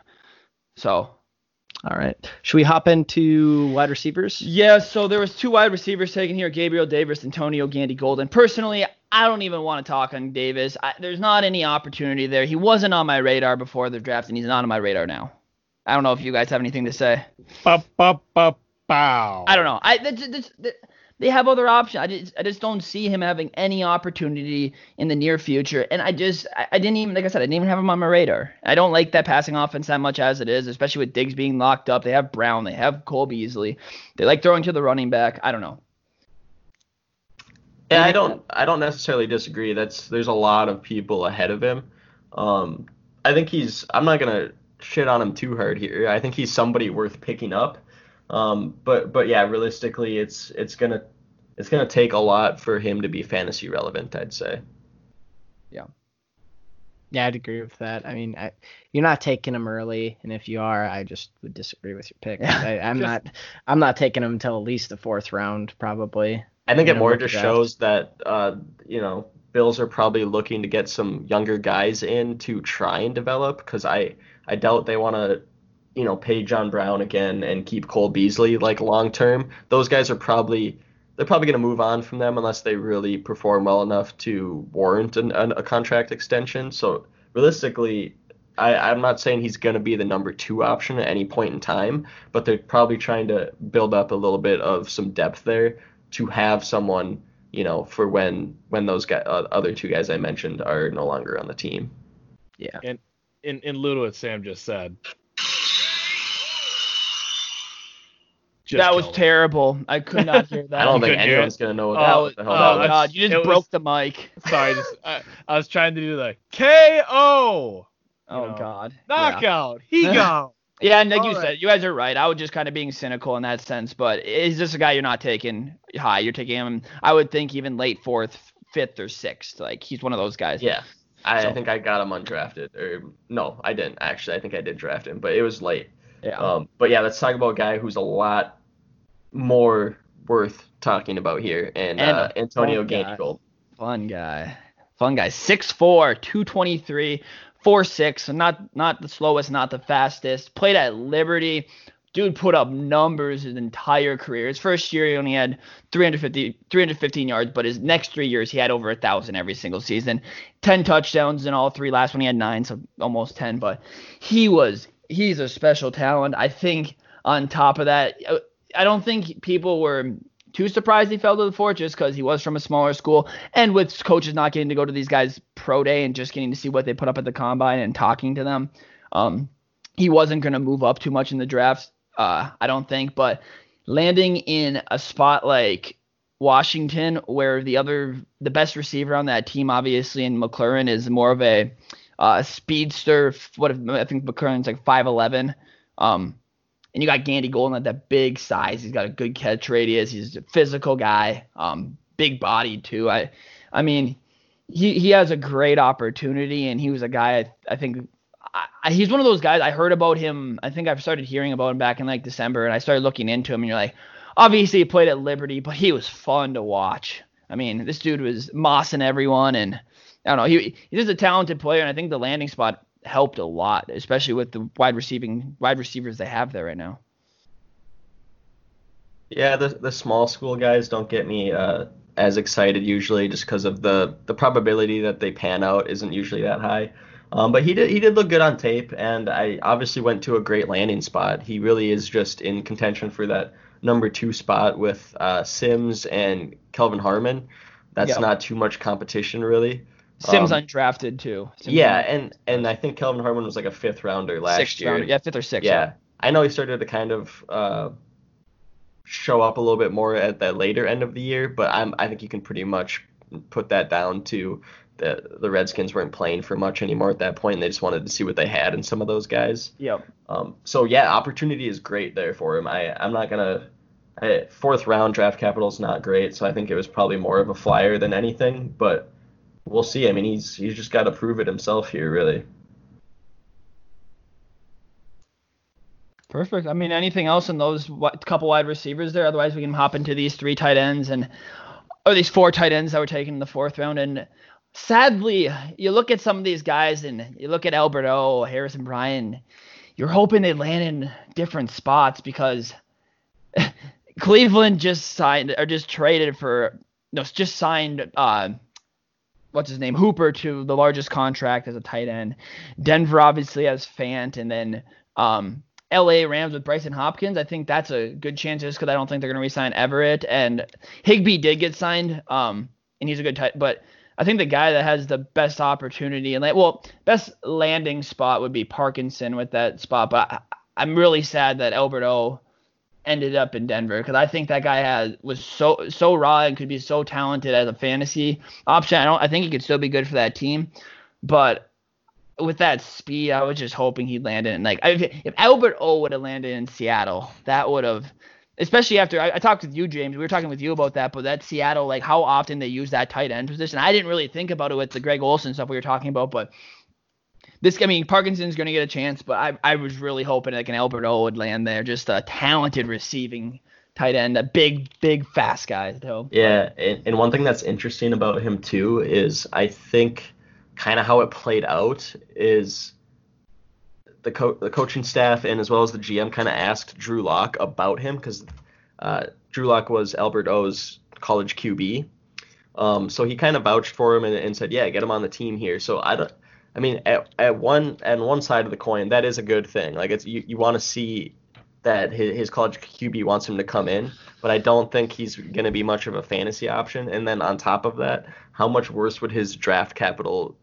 Speaker 3: So
Speaker 5: all right, should we hop into wide receivers?
Speaker 3: Yeah, so there was two wide receivers taken here, Gabriel Davis, Antonio Gandy Golden. Personally, I don't even want to talk on Davis. I, there's not any opportunity there. He wasn't on my radar before the draft, and he's not on my radar now. I don't know if you guys have anything to say.
Speaker 2: Ba, ba, ba, bow.
Speaker 3: I don't know. I that's, that's, that- they have other options. I just I just don't see him having any opportunity in the near future. And I just I, I didn't even like I said I didn't even have him on my radar. I don't like that passing offense that much as it is, especially with Diggs being locked up. They have Brown, they have Cole Beasley. They like throwing to the running back. I don't know.
Speaker 4: Yeah, I don't I don't necessarily disagree. That's there's a lot of people ahead of him. Um, I think he's I'm not gonna shit on him too hard here. I think he's somebody worth picking up. Um, but but yeah, realistically, it's it's gonna it's gonna take a lot for him to be fantasy relevant. I'd say.
Speaker 5: Yeah, Yeah, I'd agree with that. I mean, I, you're not taking him early, and if you are, I just would disagree with your pick. I, I'm (laughs)
Speaker 3: just-
Speaker 5: not, I'm not taking him until at least the fourth round, probably.
Speaker 4: I think it more just shows that uh, you know Bills are probably looking to get some younger guys in to try and develop because I I doubt they want to you know pay John Brown again and keep Cole Beasley like long term. Those guys are probably they're probably going to move on from them unless they really perform well enough to warrant an, an, a contract extension. So realistically. I, I'm not saying he's going to be the number two option at any point in time, but they're probably trying to build up a little bit of some depth there to have someone, you know, for when when those guy, uh, other two guys I mentioned are no longer on the team.
Speaker 5: Yeah.
Speaker 2: And in in lieu of what Sam just said.
Speaker 3: That was
Speaker 2: him.
Speaker 3: terrible. I could not (laughs) hear that.
Speaker 4: I don't think anyone's gonna know what
Speaker 2: Oh,
Speaker 3: that
Speaker 4: that,
Speaker 3: was,
Speaker 4: the hell
Speaker 3: oh
Speaker 4: that
Speaker 2: that's-
Speaker 4: was.
Speaker 3: god, you
Speaker 2: it
Speaker 3: just
Speaker 2: was-
Speaker 3: broke the mic.
Speaker 2: Sorry, just, (laughs) I, I was trying to do the KO
Speaker 3: Oh
Speaker 2: know,
Speaker 3: god. Yeah.
Speaker 2: knockout. He (laughs) got.
Speaker 3: Yeah, and like you
Speaker 2: All right.
Speaker 3: said, you guys are right. I was just kind of being cynical in that sense, but is this a guy you're not taking high? You're taking him, I would think, even late fourth, fifth, or sixth. Like he's one of those guys.
Speaker 4: Yeah, I,
Speaker 3: So-
Speaker 4: I think I got him undrafted, or no, I didn't actually. I think I did draft him, but it was late.
Speaker 3: Yeah.
Speaker 4: Um, but yeah, let's talk about a guy who's a lot more worth talking about here, and,
Speaker 3: And
Speaker 4: uh, Antonio
Speaker 3: fun guy. Fun guy. Fun guy. 6'4", 223, 4'6", not not the slowest, not the fastest. Played at Liberty. Dude put up numbers his entire career. His first year he only had 350, 315 yards, but his next three years he had over a thousand every single season. Ten touchdowns in all three. Last one he had nine, so almost ten. But he was he's a special talent. I think on top of that, uh, I don't think people were too surprised he fell to the fourth just because he was from a smaller school. And with coaches not getting to go to these guys pro day and just getting to see what they put up at the combine and talking to them, um, he wasn't going to move up too much in the drafts, uh, I don't think. But landing in a spot like Washington, where the other, the best receiver on that team, obviously, in McLaurin is more of a uh, speedster. What if, I think McLaurin's like 5'11. Um, and you got Gandy Golden at that big size. He's got a good catch radius. He's a physical guy, um, big body too. I, I mean, he he has a great opportunity, and he was a guy I, I think I, he's one of those guys. I heard about him. I think I've started hearing about him back in like December, and I started looking into him. And you're like, obviously he played at Liberty, but he was fun to watch. I mean, this dude was mossing everyone, and I don't know. He he's a talented player, and I think the landing spot helped a lot, especially with the wide receiving wide receivers they have there right now.
Speaker 4: Yeah, the the small school guys don't get me uh, as excited usually, just because of the the probability that they pan out isn't usually that high. Um, but he did he did look good on tape, and I obviously went to a great landing spot. He really is just in contention for that number two spot with uh, Sims and Kelvin Harmon. That's
Speaker 3: Yeah.
Speaker 4: not too much competition really.
Speaker 3: Sims
Speaker 4: Um,
Speaker 3: undrafted too. Sims
Speaker 4: Yeah, and and I think Kelvin Harmon was like a fifth rounder last
Speaker 3: sixth
Speaker 4: year.
Speaker 3: rounder. Yeah, fifth or sixth.
Speaker 4: Yeah, I know he started to kind of uh, show up a little bit more at the later end of the year, but I'm I think you can pretty much put that down to the the Redskins weren't playing for much anymore at that point, and they just wanted to see what they had in some of those guys.
Speaker 3: Yep.
Speaker 4: Um, so yeah, opportunity is great there for him. I I'm not gonna. I, fourth round draft capital is not great, so I think it was probably more of a flyer than anything. But we'll see. I mean, he's he's just got to prove it himself here, really.
Speaker 3: Perfect. I mean, anything else in those couple wide receivers there? Otherwise, we can hop into these three tight ends. And or these four tight ends that were taken in the fourth round. And sadly, you look at some of these guys and you look at Albert O, Harrison Bryant, you're hoping they land in different spots because (laughs) Cleveland just signed or just traded for no, just signed uh, what's his name Hooper to the largest contract as a tight end. Denver obviously has Fant, and then um, L.A. Rams with Brycen Hopkins. I think that's a good chance just because I don't think they're going to re-sign Everett and Higbee did get signed, um, and he's a good tight, but. I think the guy that has the best opportunity and like, well, best landing spot would be Parkinson with that spot. But I, I'm really sad that Albert O ended up in Denver because I think that guy had was so so raw and could be so talented as a fantasy option. I don't I think he could still be good for that team, but with that speed, I was just hoping he'd land in like if, if Albert O would have landed in Seattle, that would have especially after I, I, talked with you, James. We were talking with you about that, but that Seattle, like how often they use that tight end position. I didn't really think about it with the Greg Olsen stuff we were talking about, but this, I mean, Parkinson's going to get a chance, but I, I was really hoping like an Albert O would land there. Just a talented receiving tight end, a big, big, fast guy, though.
Speaker 4: Yeah, and, and one thing that's interesting about him too is I think kind of how it played out is the co- the coaching staff and as well as the GM kind of asked Drew Lock about him because uh, Drew Lock was Albert O's college QB. Um, so he kind of vouched for him and, and, said, "Yeah, get him on the team here." So I don't, I mean, at, at one at one side of the coin, that is a good thing. Like it's you, you want to see that his, his college QB wants him to come in, but I don't think he's going to be much of a fantasy option. And then on top of that, how much worse would his draft capital?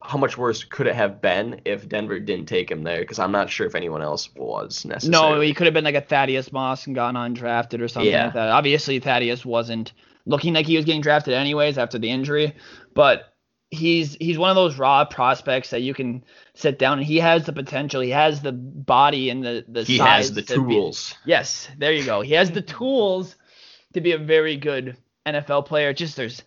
Speaker 4: How much worse could it have been if Denver didn't take him there? Because I'm not sure if anyone else was necessarily.
Speaker 3: No, he could have been like a Thaddeus Moss and gone undrafted or something yeah. like that. Obviously, Thaddeus wasn't looking like he was getting drafted anyways after the injury, but he's he's one of those raw prospects that you can sit down and he has the potential. He has the body and the the
Speaker 4: he
Speaker 3: size.
Speaker 4: has the tools.
Speaker 3: Be, yes, there you go. He has the (laughs) tools to be a very good NFL player. Just there's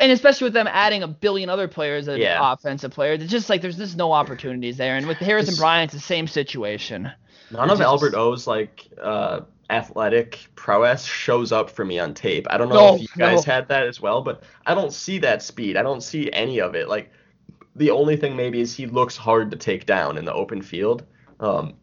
Speaker 3: and especially with them adding a billion other players as yeah. offensive players, it's just like there's just no opportunities there. And with Harrison Bryant, it's the same situation.
Speaker 4: None it's of just, Albert O's like uh, athletic prowess shows up for me on tape. I don't know no, if you guys no. had that as well, but I don't see that speed. I don't see any of it. Like the only thing maybe is he looks hard to take down in the open field. Um,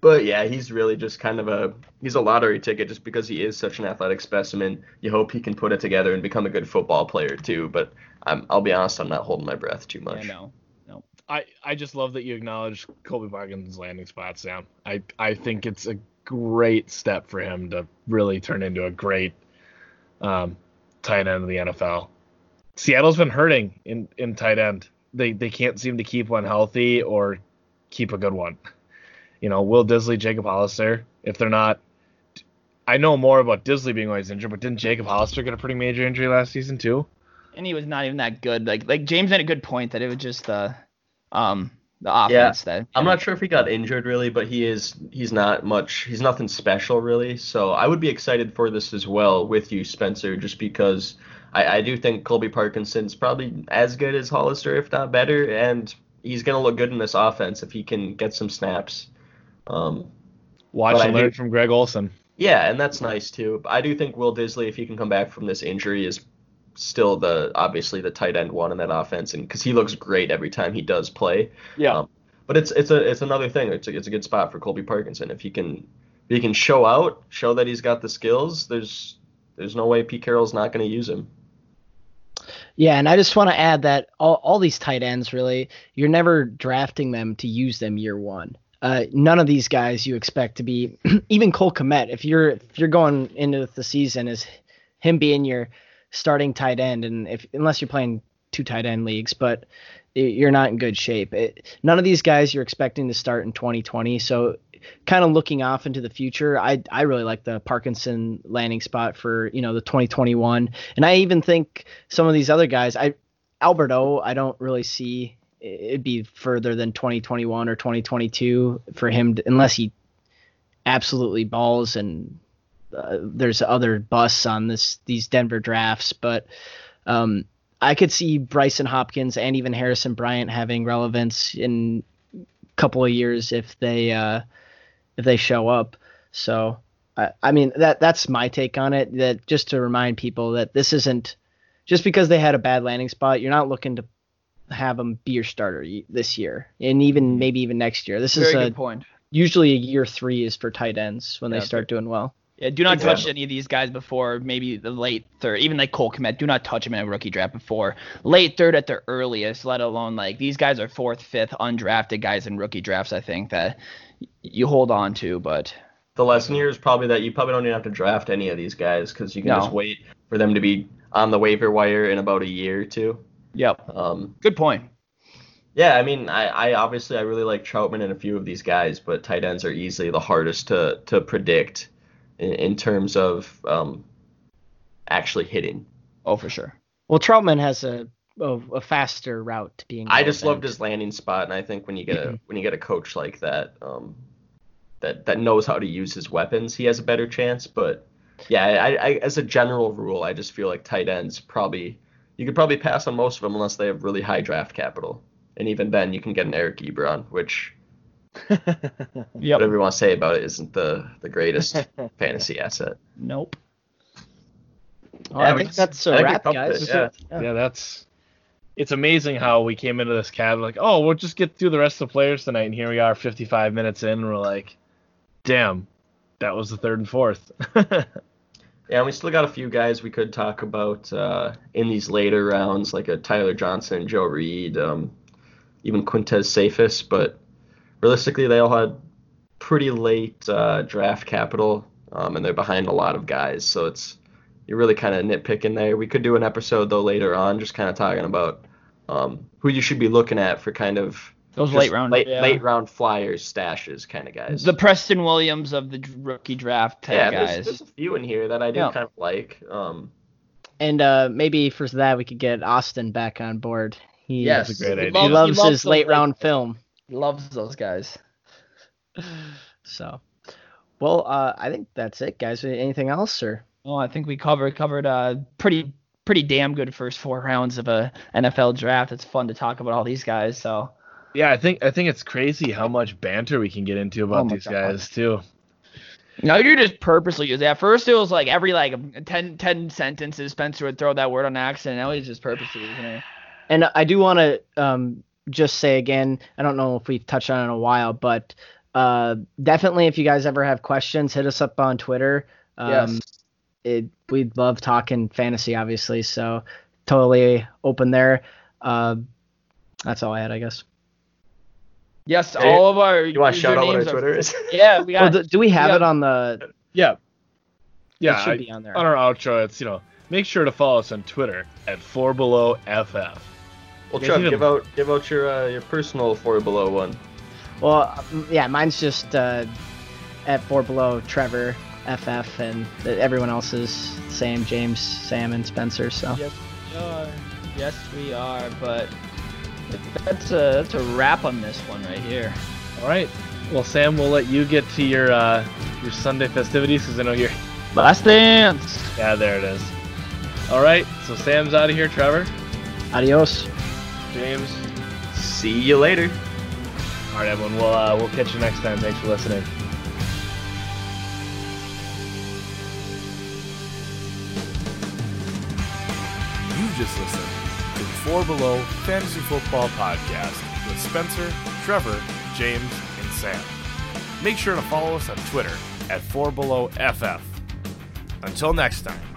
Speaker 4: but yeah, he's really just kind of a he's a lottery ticket just because he is such an athletic specimen. You hope he can put it together and become a good football player too. But I'm, I'll be honest, I'm not holding my breath too much.
Speaker 2: Yeah, no, no. I, I just love that you acknowledge Colby Parkinson's landing spot, Sam. I, I think it's a great step for him to really turn into a great um, tight end of the NFL. Seattle's been hurting in, in tight end. They they can't seem to keep one healthy or keep a good one. You know, Will Dissly, Jacob Hollister, if they're not I know more about Dissly being always injured, but didn't Jacob Hollister get a pretty major injury last season too?
Speaker 3: And he was not even that good. Like like James made a good point that it was just the um the offense yeah, that
Speaker 4: I'm not sure if he got injured really, but he is he's not much he's nothing special really. So I would be excited for this as well with you, Spencer, just because I, I do think Colby Parkinson's probably as good as Hollister, if not better, and he's gonna look good in this offense if he can get some snaps. Um,
Speaker 2: Watch and learn from Greg Olsen.
Speaker 4: Yeah, and that's nice too. I do think Will Dissly, if he can come back from this injury, is still the obviously the tight end one in that offense, and because he looks great every time he does play.
Speaker 3: Yeah. Um,
Speaker 4: but it's it's a it's another thing. It's a, it's a good spot for Colby Parkinson if he can if he can show out, show that he's got the skills. There's there's no way Pete Carroll's not going to use him.
Speaker 5: Yeah, and I just want to add that all, all these tight ends really, you're never drafting them to use them year one. Uh, none of these guys you expect to be (clears throat) even Cole Kmet. If you're if you're going into the season as him being your starting tight end, and if unless you're playing two tight end leagues, but you're not in good shape. It, none of these guys you're expecting to start in 2020. So, kind of looking off into the future, I I really like the Parkinson landing spot for you know the 2021, and I even think some of these other guys, I Albert O, I don't really see it'd be further than 2021 or 2022 for him to, unless he absolutely balls and uh, there's other busts on this these Denver drafts, but um, I could see Brycen Hopkins and even Harrison Bryant having relevance in a couple of years if they uh, if they show up. So I, I mean that that's my take on it. That just to remind people that this isn't just because they had a bad landing spot. You're not looking to have them be your starter this year, and even maybe even next year. This
Speaker 3: Very
Speaker 5: is a
Speaker 3: good point.
Speaker 5: usually a year three is for tight ends when
Speaker 3: Yeah,
Speaker 5: they start doing well.
Speaker 3: Yeah, do not touch any of these guys before maybe the late third. Even like Cole Kmet, do not touch him in a rookie draft before late third at the earliest. Let alone like these guys are fourth, fifth, undrafted guys in rookie drafts. I think that you hold on to, but
Speaker 4: The lesson here is probably that you probably don't even have to draft any of these guys because you can
Speaker 3: No.
Speaker 4: just wait for them to be on the waiver wire in about a year or two.
Speaker 3: yep,
Speaker 4: Um,
Speaker 3: good point.
Speaker 4: yeah, I mean, I, I obviously I really like Trautman and a few of these guys, but tight ends are easily the hardest to to predict in, in terms of um, actually hitting.
Speaker 3: Oh, for sure.
Speaker 5: Well, Trautman has a a, a faster route to being.
Speaker 4: I just loved his landing spot, and I think when you get a (clears throat) when you get a coach like that, um, that that knows how to use his weapons, he has a better chance. But yeah, I, I as a general rule, I just feel like tight ends probably you could probably pass on most of them unless they have really high draft capital, and even then you can get an Eric Ebron, which (laughs)
Speaker 3: Yep.
Speaker 4: whatever you want to say about it isn't the the greatest (laughs) fantasy asset.
Speaker 3: Nope.
Speaker 5: Well, I
Speaker 4: Yeah, we
Speaker 5: think
Speaker 4: just-
Speaker 5: that's
Speaker 4: I
Speaker 5: a
Speaker 4: think we
Speaker 5: wrap, guys.
Speaker 4: it, yeah.
Speaker 2: Yeah, that's. It's amazing how we came into this cab like, oh, we'll just get through the rest of the players tonight, and here we are, 55 minutes in, and we're like, damn, that was the third and fourth. (laughs)
Speaker 4: Yeah, and we still got a few guys we could talk about uh, in these later rounds, like a Tyler Johnson, Joe Reed, um, even Quintez Cephus. But realistically, they all had pretty late uh, draft capital, um, and they're behind a lot of guys. So it's you're really kind of nitpicking there. We could do an episode though later on, just kind of talking about um, who you should be looking at for kind of
Speaker 3: Those late round.
Speaker 4: late,
Speaker 3: yeah.
Speaker 4: late round flyers, stashes kind of guys.
Speaker 3: The Preston Williams of the rookie draft type
Speaker 4: yeah,
Speaker 3: guys.
Speaker 4: there's, there's a few in here that I do
Speaker 3: Yeah.
Speaker 4: kind of like. Um,
Speaker 5: And uh, maybe for that we could get Austin back on board. He,
Speaker 3: yes,
Speaker 2: a great
Speaker 3: he
Speaker 2: idea.
Speaker 5: he
Speaker 3: loves-
Speaker 5: loves, his
Speaker 3: those
Speaker 5: late round film.
Speaker 3: Loves those guys. (laughs)
Speaker 5: So, well, uh, I think that's it, guys. Anything else or?
Speaker 3: Oh, I think we covered covered uh pretty pretty damn good first four rounds of a NFL draft. It's fun to talk about all these guys. So
Speaker 2: yeah, I think I think it's crazy how much banter we can get into about
Speaker 3: Oh
Speaker 2: these
Speaker 3: God.
Speaker 2: guys too.
Speaker 3: no, you're just purposely using. At first, it was like every like 10, 10 sentences, Spencer would throw that word on accident. Now he's just purposely using it.
Speaker 5: And I do want to um, just say again, I don't know if we've touched on it in a while, but uh, definitely if you guys ever have questions, hit us up on Twitter. Um,
Speaker 3: Yes.
Speaker 5: It, we'd love talking fantasy, obviously. So totally open there. Uh, that's all I had, I guess.
Speaker 3: Yes,
Speaker 4: Hey,
Speaker 3: all of our
Speaker 4: you want to shout out what our
Speaker 3: usernames are-
Speaker 4: Twitter is? (laughs)
Speaker 3: Yeah, we
Speaker 5: Well,
Speaker 3: got.
Speaker 5: do, do we have
Speaker 3: yeah.
Speaker 5: it on the?
Speaker 2: Yeah, Yeah,
Speaker 5: it
Speaker 2: yeah.
Speaker 5: should
Speaker 2: I-
Speaker 5: be on there.
Speaker 2: on our outro, it's you know, make sure to follow us on Twitter at four below ff.
Speaker 4: Well,
Speaker 2: Yeah,
Speaker 4: Chuck,
Speaker 2: even-
Speaker 4: give out give out your uh, your personal four below one.
Speaker 5: Well, um, yeah, mine's just uh, at four below Trevor FF, and everyone else is same James, Sam, and Spencer. So
Speaker 3: Yes, we are. Yes, we are. But that's a that's a wrap on this one right here.
Speaker 2: All right. Well, Sam, we'll let you get to your uh, your Sunday festivities because I know you're.
Speaker 3: Last dance.
Speaker 2: Yeah, there it is. All right. So Sam's out of here. Trevor,
Speaker 5: adios.
Speaker 2: James.
Speaker 4: See you later.
Speaker 2: All right, everyone. We'll uh, we'll catch you next time. Thanks for listening.
Speaker 1: You just listened to the Four Below Fantasy Football Podcast with Spencer, Trevor, James, and Sam. Make sure to follow us on Twitter at Four Below FF. Until next time.